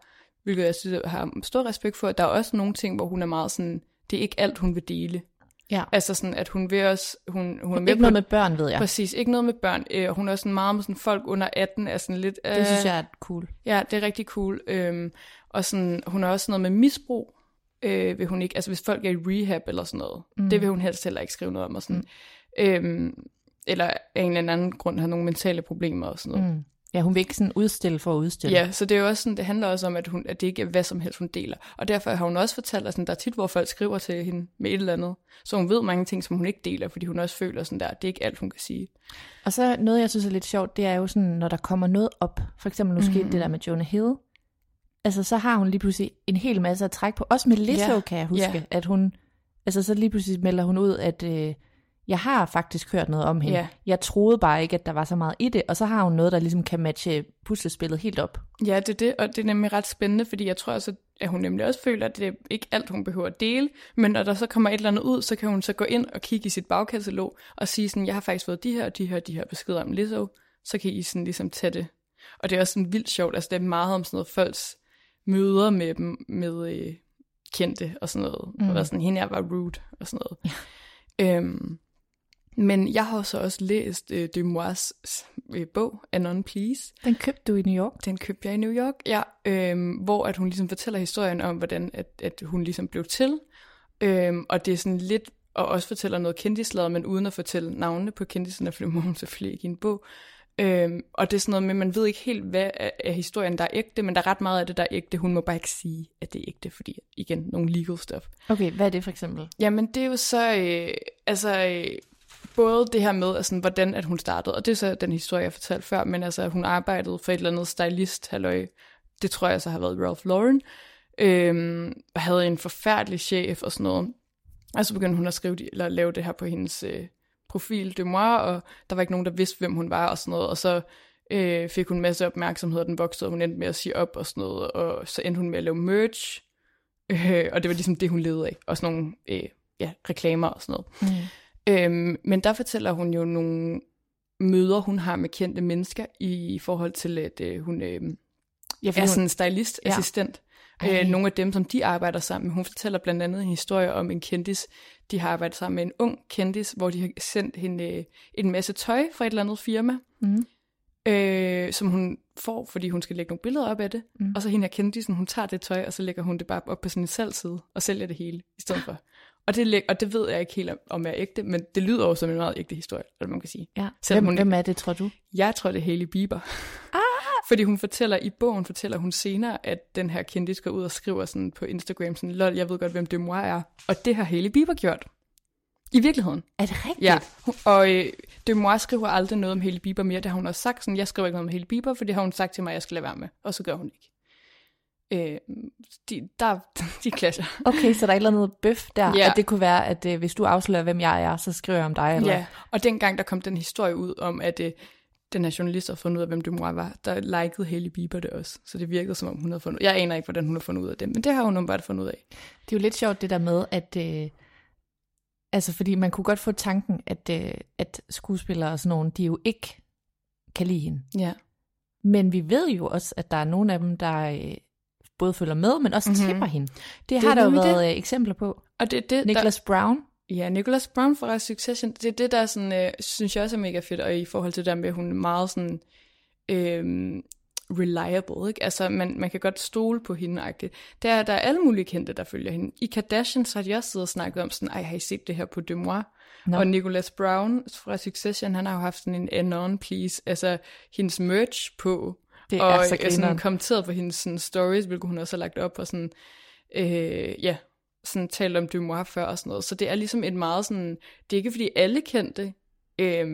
hvilket jeg synes, jeg har stor respekt for, at der er også nogle ting, hvor hun er meget sådan, det er ikke alt, hun vil dele. Ja. Altså sådan, at hun vil også... Hun, hun er med ikke på, noget med børn, ved jeg. Præcis, ikke noget med børn. Øh, hun er også sådan meget med sådan folk under 18, er sådan lidt... Øh, det synes jeg er cool. Ja, det er rigtig cool. Øhm, og sådan, hun har også noget med misbrug, øh, vil hun ikke... Altså hvis folk er i rehab eller sådan noget, mm. det vil hun helst heller ikke skrive noget om. Og sådan. Mm. Øhm, eller af en eller anden grund har nogle mentale problemer og sådan noget. Mm. Ja, hun vil ikke sådan udstille for at udstille. Ja, så det er jo også sådan, det handler også om, at, hun, at det ikke er hvad som helst, hun deler. Og derfor har hun også fortalt, at sådan, der er tit, hvor folk skriver til hende med et eller andet. Så hun ved mange ting, som hun ikke deler, fordi hun også føler sådan der, at det er ikke alt, hun kan sige. Og så noget, jeg synes er lidt sjovt, det er jo sådan, når der kommer noget op. For eksempel nu skete mm. det der med Jonah Hill. Altså, så har hun lige pludselig en hel masse at trække på. Også med Lizzo, yeah. kan jeg huske, yeah. at hun... Altså, så lige pludselig melder hun ud, at... Øh, jeg har faktisk hørt noget om hende. Ja. Jeg troede bare ikke, at der var så meget i det, og så har hun noget, der ligesom kan matche puslespillet helt op. Ja, det er det, og det er nemlig ret spændende, fordi jeg tror også, at hun nemlig også føler, at det er ikke alt, hun behøver at dele, men når der så kommer et eller andet ud, så kan hun så gå ind og kigge i sit bagkatalog og sige sådan, jeg har faktisk fået de her, de her, de her beskeder om Lizzo, så kan I sådan ligesom tage det. Og det er også sådan vildt sjovt, altså det er meget om sådan noget folks møder med dem, med øh, kendte og sådan noget, mm. og sådan, hende jeg var rude og sådan noget. Ja. Øhm, men jeg har så også læst øh, Dumois øh, bog, Anon Please. Den købte du i New York? Den købte jeg i New York, ja. Øh, hvor at hun ligesom fortæller historien om, hvordan at, at hun ligesom blev til. Øh, og det er sådan lidt og også fortæller noget kendislader, men uden at fortælle navnene på kendiserne, for det må hun selvfølgelig ikke i en bog. Øhm, og det er sådan noget med, at man ved ikke helt, hvad af, af historien, der er ægte, men der er ret meget af det, der er ægte. Hun må bare ikke sige, at det er ægte, fordi igen, nogle legal stuff. Okay, hvad er det for eksempel? Jamen, det er jo så, øh, altså, øh, både det her med, altså, hvordan at hun startede, og det er så den historie, jeg fortalte før, men altså, hun arbejdede for et eller andet stylist, halløj. Det tror jeg så har været Ralph Lauren. Øhm, og havde en forfærdelig chef og sådan noget. Og så begyndte hun at skrive, eller lave det her på hendes øh, profil de moi, og der var ikke nogen, der vidste, hvem hun var og sådan noget. Og så øh, fik hun en masse opmærksomhed, og den voksede, og hun endte med at sige op og sådan noget. Og så endte hun med at lave merch, øh, og det var ligesom det, hun levede af. Og sådan nogle øh, ja, reklamer og sådan noget. Mm. Øhm, men der fortæller hun jo nogle møder, hun har med kendte mennesker i forhold til, at øh, hun øh, ja, er sådan en stylist-assistent. Ja. Øh, nogle af dem, som de arbejder sammen med. Hun fortæller blandt andet en historie om en kendis, de har arbejdet sammen med en ung kendis, hvor de har sendt hende øh, en masse tøj fra et eller andet firma, mm. øh, som hun får, fordi hun skal lægge nogle billeder op af det. Mm. Og så hende her kendisen, hun tager det tøj, og så lægger hun det bare op på sin salgside, og sælger det hele i stedet for. Og det, og det ved jeg ikke helt om er ægte, men det lyder jo som en meget ægte historie, eller man kan sige. Ja. hvem, hun, hvem er det, tror du? Jeg tror, det er Hailey Bieber. Ah! (laughs) Fordi hun fortæller, i bogen fortæller hun senere, at den her kendis går ud og skriver sådan på Instagram, sådan, lol, jeg ved godt, hvem Demois er. Og det har Hailey Bieber gjort. I virkeligheden. Er det rigtigt? Ja, og øh, Demois skriver aldrig noget om Hailey Bieber mere. Det har hun også sagt, sådan, jeg skriver ikke noget om Hailey Bieber, for det har hun sagt til mig, at jeg skal lade være med. Og så gør hun ikke. Øh, de, der, (laughs) de clasher. Okay, så der er et eller andet bøf der, ja. at det kunne være, at øh, hvis du afslører, hvem jeg er, så skriver jeg om dig, eller? Ja, og dengang der kom den historie ud om, at øh, den her journalist havde fundet ud af, hvem Dumois var, der likede Hailey Bieber det også. Så det virkede som om, hun havde fundet Jeg aner ikke, hvordan hun har fundet ud af det, men det har hun bare fundet ud af. Det er jo lidt sjovt det der med, at... Øh, altså, fordi man kunne godt få tanken, at, øh, at skuespillere og sådan nogen, de jo ikke kan lide hende. Ja. Men vi ved jo også, at der er nogle af dem, der øh, både følger med, men også mm-hmm. tipper hende. Det, det har der jo været det. Øh, eksempler på. Og det, det, Nicholas der... Brown. Ja, Nicholas Brown fra Succession, det er det, der sådan, øh, synes jeg også er mega fedt, og i forhold til det der med, at hun er meget sådan, øh, reliable, ikke? Altså, man, man kan godt stole på hende, -agtigt. Der, er, der er alle mulige kendte, der følger hende. I Kardashian, så har de også siddet og snakket om sådan, ej, har I set det her på Demois? No. Og Nicholas Brown fra Succession, han har jo haft sådan en anon, please, altså hendes merch på, det og er så jeg sådan kommenteret på hendes sådan, stories, hvilket hun også har lagt op, og sådan, øh, ja, sådan talt om Dumois før og sådan noget. Så det er ligesom et meget sådan, det er ikke fordi alle kendte øh,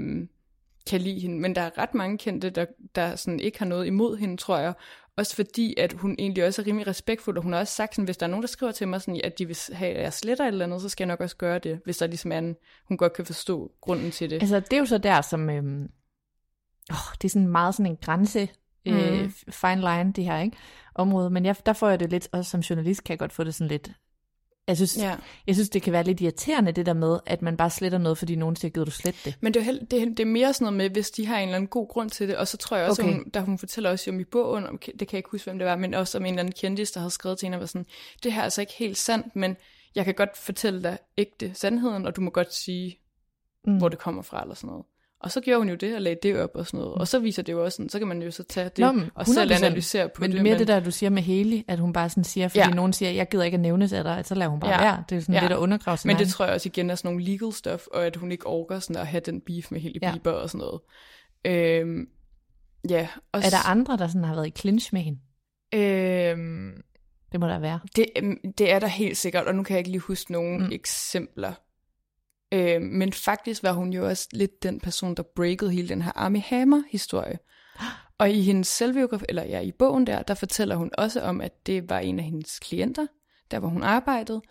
kan lide hende, men der er ret mange kendte, der, der sådan ikke har noget imod hende, tror jeg. Også fordi, at hun egentlig også er rimelig respektfuld, og hun har også sagt, sådan, hvis der er nogen, der skriver til mig, sådan, at de vil have, at jeg sletter et eller andet, så skal jeg nok også gøre det, hvis der ligesom er en, hun godt kan forstå grunden til det. Altså, det er jo så der, som, øhm, åh, det er sådan meget sådan en grænse, mm. øh, fine line, det her, ikke? Område, men jeg, der får jeg det lidt, også som journalist kan jeg godt få det sådan lidt, jeg synes, ja. jeg synes, det kan være lidt irriterende, det der med, at man bare sletter noget, fordi nogen siger, gider du slet det? Men det er, jo det, det er mere sådan noget med, hvis de har en eller anden god grund til det, og så tror jeg også, okay. hun, da hun fortæller også om i bogen, om, det kan jeg ikke huske, hvem det var, men også om en eller anden kendis, der havde skrevet til hende, og var sådan, det her er altså ikke helt sandt, men jeg kan godt fortælle dig ægte sandheden, og du må godt sige, mm. hvor det kommer fra, eller sådan noget. Og så gjorde hun jo det, og lagde det op og sådan noget. Og så viser det jo også sådan, så kan man jo så tage det Nå, og selv analysere på men det. mere men... det der, du siger med Haley, at hun bare sådan siger, fordi ja. nogen siger, jeg gider ikke at nævne til dig, så lader hun bare ja. være. Det er sådan ja. det, der undergraver Men det tror jeg også igen er sådan nogle legal stuff, og at hun ikke orker sådan at have den beef med Haley ja. Bieber og sådan noget. Øhm, ja. Og er der andre, der sådan har været i clinch med hende? Øhm, det må der være. Det, øhm, det er der helt sikkert, og nu kan jeg ikke lige huske nogle mm. eksempler. Øh, men faktisk var hun jo også lidt den person, der breakede hele den her Army Hammer-historie. Og i hendes selvbiografi, eller ja, i bogen der, der fortæller hun også om, at det var en af hendes klienter, der hvor hun arbejdede,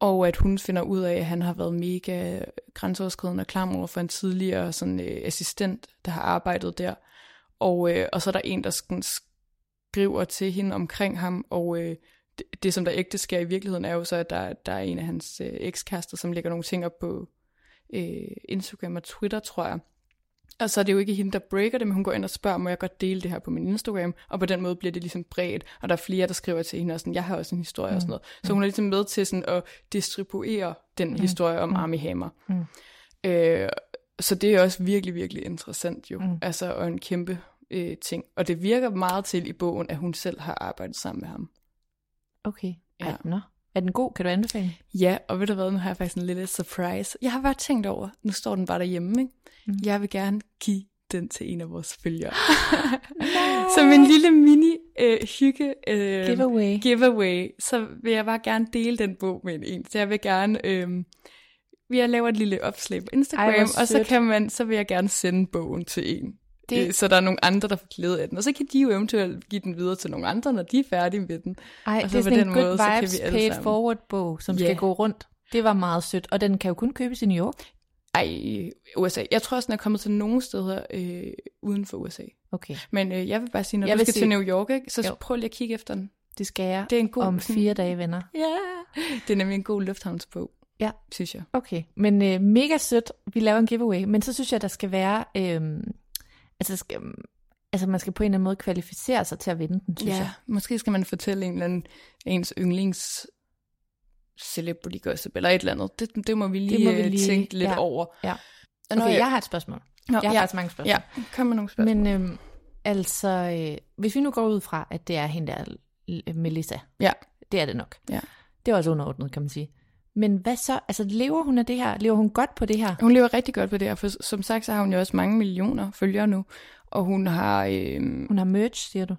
og at hun finder ud af, at han har været mega grænseoverskridende og klam over for en tidligere sådan, øh, assistent, der har arbejdet der. Og, øh, og så er der en, der skriver til hende omkring ham, og øh, det, det, som der ægte sker i virkeligheden, er jo så, at der, der er en af hans øh, ekskaster, som lægger nogle ting op på øh, Instagram og Twitter, tror jeg. Og så er det jo ikke hende, der breaker det, men hun går ind og spørger, må jeg godt dele det her på min Instagram? Og på den måde bliver det ligesom bredt, og der er flere, der skriver til hende, og sådan, jeg har også en historie mm. og sådan noget. Så hun er ligesom med til sådan at distribuere den mm. historie om mm. Army Hammer. Mm. Øh, så det er også virkelig, virkelig interessant jo. Mm. Altså, og en kæmpe øh, ting. Og det virker meget til i bogen, at hun selv har arbejdet sammen med ham. Okay. Ja. Ej, nå. Er den god? Kan du anbefale? Ja, og ved du hvad, nu har jeg faktisk en lille surprise. Jeg har bare tænkt over, nu står den bare derhjemme, ikke? Mm. Jeg vil gerne give den til en af vores følgere. (laughs) Som en lille mini øh, hygge øh, Giveaway. giveaway, så vil jeg bare gerne dele den bog med en. en. Så jeg vil gerne, øh, jeg laver et lille opslag på Instagram, Ej, og så kan man, så vil jeg gerne sende bogen til en. Det-. Øh, så der er nogle andre, der får glæde af den. Og så kan de jo eventuelt give den videre til nogle andre, når de er færdige med den. Ej, Og det er så på sådan en den good måde, så kan vibes paid sammen- forward bog, som Ja. skal gå rundt. Det var meget sødt, og den kan jo kun købes i New York. Ej, USA. Jeg tror også, den er kommet til nogle steder øh, uden for USA. Okay, Men øh, jeg vil bare sige, når Jeg du skal sige- til New York, ikke, så Jo. prøv lige at kigge efter den. det skal jeg Det er en god... om fire dage, venner. Ja, det er nemlig en god lufthavnsbog, Ja. synes jeg. Okay, men øh, mega sødt. Vi laver en giveaway, men så synes jeg, der skal være... Øh, altså, skal, altså, man skal på en eller anden måde kvalificere sig til at vinde den, synes Ja, jeg. måske skal man fortælle en eller anden ens yndlings celebrity gossip, eller et eller andet. Det, det må vi lige, Det må vi øh, lige- tænke lidt ja. over. Ja. Nå, Okay, ja. jeg har et spørgsmål. Nå, Jeg har ja. faktisk mange spørgsmål. Ja, kom med nogle spørgsmål. Men øhm, altså, øh, hvis vi nu går ud fra, at det er hende der, Melissa. Ja. Det er det nok. Ja. Det er også underordnet, kan man sige. Men hvad så? Altså, lever hun af det her? Lever hun godt på det her? Hun lever rigtig godt på det her, for som sagt, så har hun jo også mange millioner følgere nu. Og hun har, øh, Hun har merch, siger du?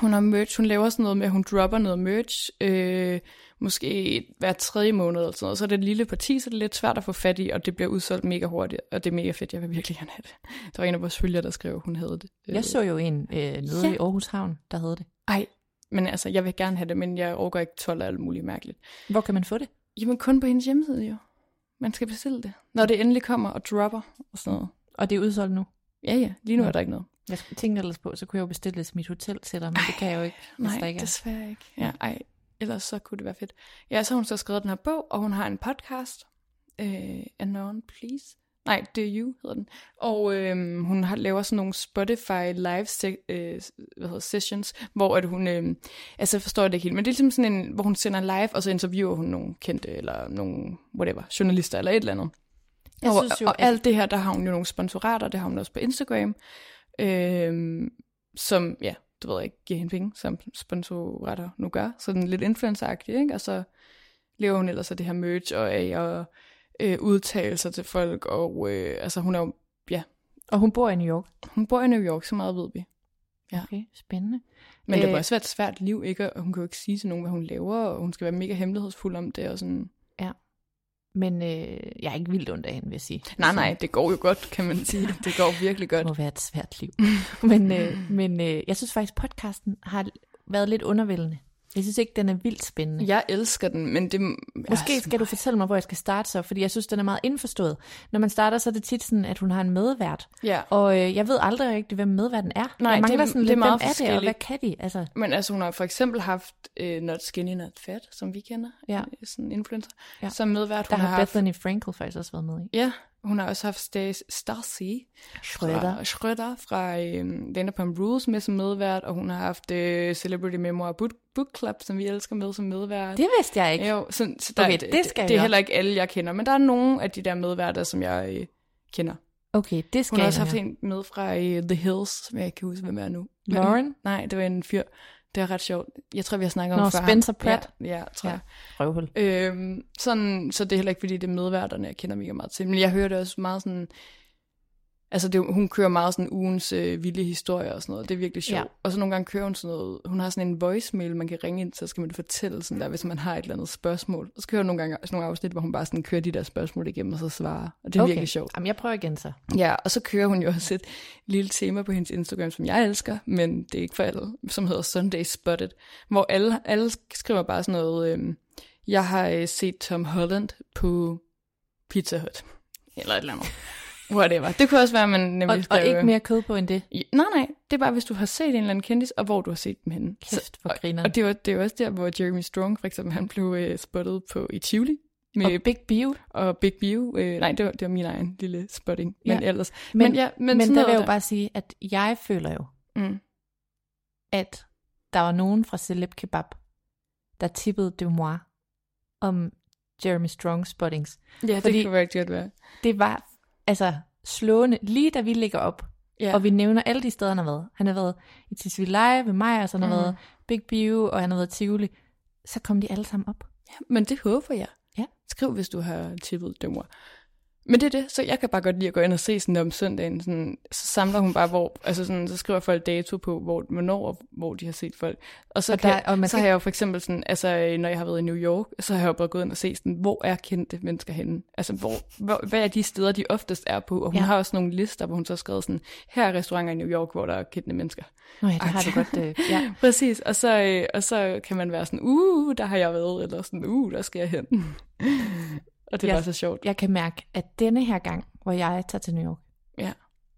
hun har merch, hun laver sådan noget med, at hun dropper noget merch, øh, måske hver tredje måned eller sådan noget. Så er det et lille parti, så det er lidt svært at få fat i, og det bliver udsolgt mega hurtigt, og det er mega fedt. Jeg vil virkelig gerne have det. Der var en af vores følgere, der skrev, hun havde det. Jeg så jo en øh, nede Ja. i Aarhus Havn, der havde det. Ej, men altså, jeg vil gerne have det, men jeg overgår ikke 12 af alt muligt mærkeligt. Hvor kan man få det? Jamen kun på hendes hjemmeside jo. Man skal bestille det, når det endelig kommer og dropper og sådan noget. Og det er udsolgt nu. Ja, ja, lige nu Nå. er der ikke noget. Jeg tænkte ellers på, så kunne jeg jo bestille mit hotel til dig, men det kan jeg jo ikke, hvis der Nej, ikke er. desværre ikke. Ja, ej, ellers så kunne det være fedt. Ja, så har hun så skrevet den her bog, og hun har en podcast. Øh, Anon, please. Nej, det er You hedder den. Og øhm, hun har, laver sådan nogle Spotify live se, øh, hvad hedder, sessions, hvor at hun, øh, altså jeg forstår det ikke helt, men det er ligesom sådan en, hvor hun sender live, og så interviewer hun nogle kendte, eller nogle, whatever, journalister, eller et eller andet. Jeg og, synes jo, og alt det her, der har hun jo nogle sponsorater, det har hun også på Instagram, øhm, som, ja, du ved ikke, giver hende penge, som sponsorater nu gør. Sådan lidt influencer ikke? Og så lever hun ellers af det her merch, og af at øh, udtale sig til folk, og øh, altså hun er jo, ja, Og hun bor i New York. hun bor i New York, så meget ved vi. Ja. Okay, spændende. Men det Øh, må også være et svært liv, ikke? Og hun kan jo ikke sige til nogen, hvad hun laver, og hun skal være mega hemmelighedsfuld om det, og sådan... Men øh, jeg er ikke vildt ondt af hende, vil jeg sige. Nej, nej, det går jo godt, kan man sige. (laughs) Det går virkelig Det godt. må være et svært liv. (laughs) men øh, men øh, jeg synes faktisk, podcasten har været lidt undervældende. Jeg synes ikke, den er vildt spændende. Jeg elsker den, men det... Måske skal du fortælle mig, hvor jeg skal starte så, fordi jeg synes, den er meget indforstået. Når man starter, så er det tit sådan, at hun har en medvært. Ja, Og øh, jeg ved aldrig rigtig, hvem medværten er. Nej, jeg mangler det- sådan det er lidt, meget hvem er det, og hvad kan de? Altså, men altså hun har for eksempel haft uh, Not Skinny Not Fat, som vi kender, Ja. øh, sådan en influencer, Ja. som medvært. der Hun har har haft, Bethany Frankel faktisk også været med i. ja, hun har også haft Stas- Stacy Schrøder. fra, Schrøder fra øh, Vanderpump Rules med som medvært, og hun har haft øh, Celebrity Memoir Book, Book Club, som vi elsker med som medvært. Det vidste jeg ikke. Jo, så, så der, Okay, det det, skal det, jeg det er heller ikke alle, jeg kender, men der er nogle af de der medværter, som jeg øh, kender. Okay, det skal Hun har jeg også haft en med fra øh, The Hills, som jeg ikke kan huske, hvem er nu. Men- Lauren? Nej, det var en fyr. Det er ret sjovt. Jeg tror, vi har snakket Nå, om før. Spencer Pratt. Ja, ja tror Ja. jeg. Røvhul. Øhm, sådan, så det er heller ikke, fordi det er medværterne, jeg kender mega meget til. Men jeg hører det også meget sådan... Altså, det, hun kører meget sådan ugens øh, vilde historier og sådan noget. Det er virkelig sjovt. Ja. Og så nogle gange kører hun sådan noget... Hun har sådan en voicemail, man kan ringe ind, så skal man fortælle sådan der, hvis man har et eller andet spørgsmål. Og så kører hun nogle gange sådan nogle afsnit, hvor hun bare sådan kører de der spørgsmål igennem, og så svarer. Og det er okay. virkelig sjovt. Jamen, jeg prøver igen så. Ja, og så kører hun jo også et lille tema på hendes Instagram, som jeg elsker, men det er ikke for alle, som hedder Sunday Spotted, hvor alle, alle skriver bare sådan noget, øhm, jeg har øh, set Tom Holland på Pizza Hut, eller et eller andet. (laughs) Whatever. Det kunne også være, at man nemlig Og, og ikke mere kød på end det. I- Nej, nej, det er bare, hvis du har set en eller anden kendis, og hvor du har set dem henne. Kæft, hvor og, griner. og det var, det var også der, hvor Jeremy Strong, for eksempel, han blev øh, spottet på i Tivoli. Med, Og Big Bio. og Big Bio. Øh, nej, det var, det var min egen lille spotting. Men Ja. ellers. Men, Men, ja, men, men, men der vil jeg jo bare sige, at jeg føler jo, Mm. at der var nogen fra Celeb Kebab, der tippede Dumois om Jeremy Strong spottings. Ja, det Fordi- kunne rigtig godt være. Det var altså slående, lige da vi ligger op, Ja. og vi nævner alle de steder, han har været. Han har været i Tisvilde ved mig, og så han har Mhm. været Big Bio, og han har været Tivoli. Så kom de alle sammen op. Men det håber jeg. Ja. Skriv, hvis du har tippet dømmer. Men det er det, så jeg kan bare godt lide at gå ind og se sådan om søndagen, sådan, så samler hun bare, hvor, altså sådan, så skriver folk dato på, hvor, hvornår og hvor de har set folk. Og så, Og og kan, der- og man så kan- har jeg jo for eksempel sådan, altså når jeg har været i New York, så har jeg jo bare gået ind og set sådan, hvor er kendte mennesker henne? Altså hvor, hvor, hvad er de steder, de oftest er på? Og hun ja. har også nogle lister, hvor hun så har skrevet sådan, her er restauranter i New York, hvor der er kendte mennesker. Nå ja, det har du godt. Øh, ja. (laughs) Præcis, og så, øh, og så kan man være sådan, uh, der har jeg været, eller sådan, uh, der skal jeg hen. Og det er Ja. bare så sjovt. Jeg kan mærke, at denne her gang, hvor jeg tager til New York, Ja.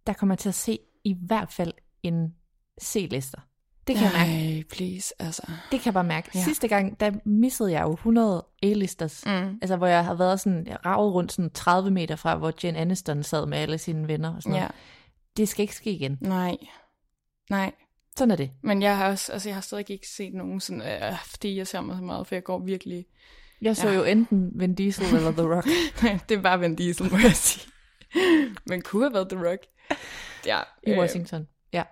der kommer jeg til at se i hvert fald en C-lister. Det kan jeg mærke. Nej, please, altså. Det kan jeg bare mærke. Ja. Sidste gang, der missede jeg jo 100 A-listers. Mm. Altså, hvor jeg havde været sådan, jeg ravet rundt sådan 30 meter fra, hvor Jen Aniston sad med alle sine venner og sådan Ja, noget. Det skal ikke ske igen. nej. Nej, Sådan er det. men jeg har også, altså jeg har stadig ikke set nogen sådan, øh, fordi jeg ser mig så meget, for jeg går virkelig, Jeg så Ja. jo enten Vin Diesel eller The Rock. (laughs) det er bare Vin Diesel, må jeg sige. Men kunne have været The Rock. Ja, i øh, Washington. Ja.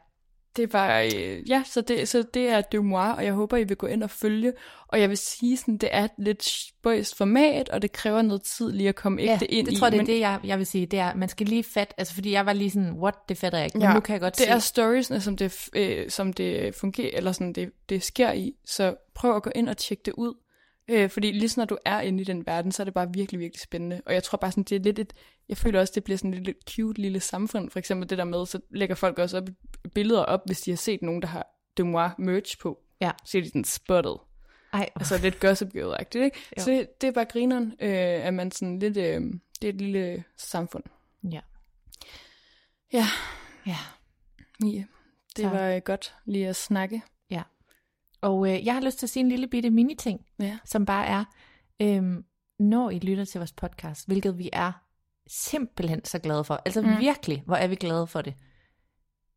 Det er bare, øh, ja, så det, så det er Demois, og jeg håber, I vil gå ind og følge. Og jeg vil sige, sådan, det er et lidt spøjst format, og det kræver noget tid lige at komme Ja, ægte ind det tror jeg, det er men det, jeg, jeg vil sige. Det er, man skal lige fat, altså fordi jeg var lige sådan, what, det fatter jeg ikke. Men Ja, nu kan jeg godt det se. er storiesne, som det, øh, som det fungerer, eller sådan det, det sker i. Så prøv at gå ind og tjekke det ud. Øh, fordi lige når du er inde i den verden, så er det bare virkelig, virkelig spændende. Og jeg tror bare sådan, det er lidt et, jeg føler også, det bliver sådan et lidt cute lille samfund. For eksempel det der med, så lægger folk også op, billeder op, hvis de har set nogen, der har Demois merch på. Ja. Så er de sådan spotted. Ej, Altså lidt gossip girl-agtigt, ikke? Jo. Så det, det er bare grineren, øh, at man sådan lidt, øh, det er et lille samfund. ja. Ja, ja. Mie, det Så. var øh, godt lige at snakke. Og øh, jeg har lyst til at sige en lille bitte mini-ting, Ja. som bare er, øhm, når I lytter til vores podcast, hvilket vi er simpelthen så glade for. Altså mm. Virkelig, hvor er vi glade for det.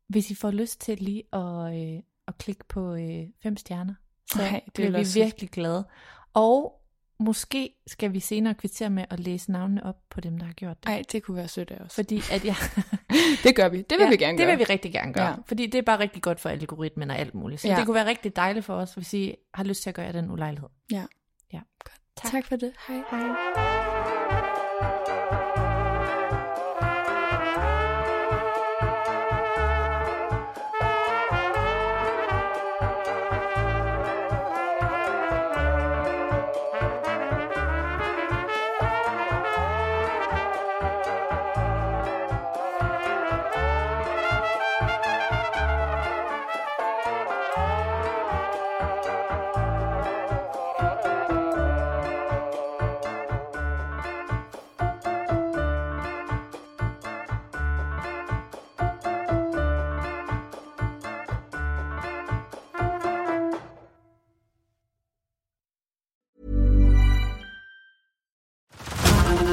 Hvis I får lyst til lige at, øh, at klikke på øh, fem stjerner, så Ej, det bliver vi virkelig glade. Og måske skal vi senere kvittere med at læse navnene op på dem, der har gjort det. Ej, det kunne være sødt af os. Fordi at jeg... (laughs) Det gør vi. Det vil ja, vi gerne det gøre. vil vi rigtig gerne gøre. Ja. Fordi det er bare rigtig godt for algoritmen og alt muligt. Så ja. Det kunne være rigtig dejligt for os, hvis I har lyst til at gøre den ulejlighed. Ja. Ja. Tak. tak for det. Hej. Hej.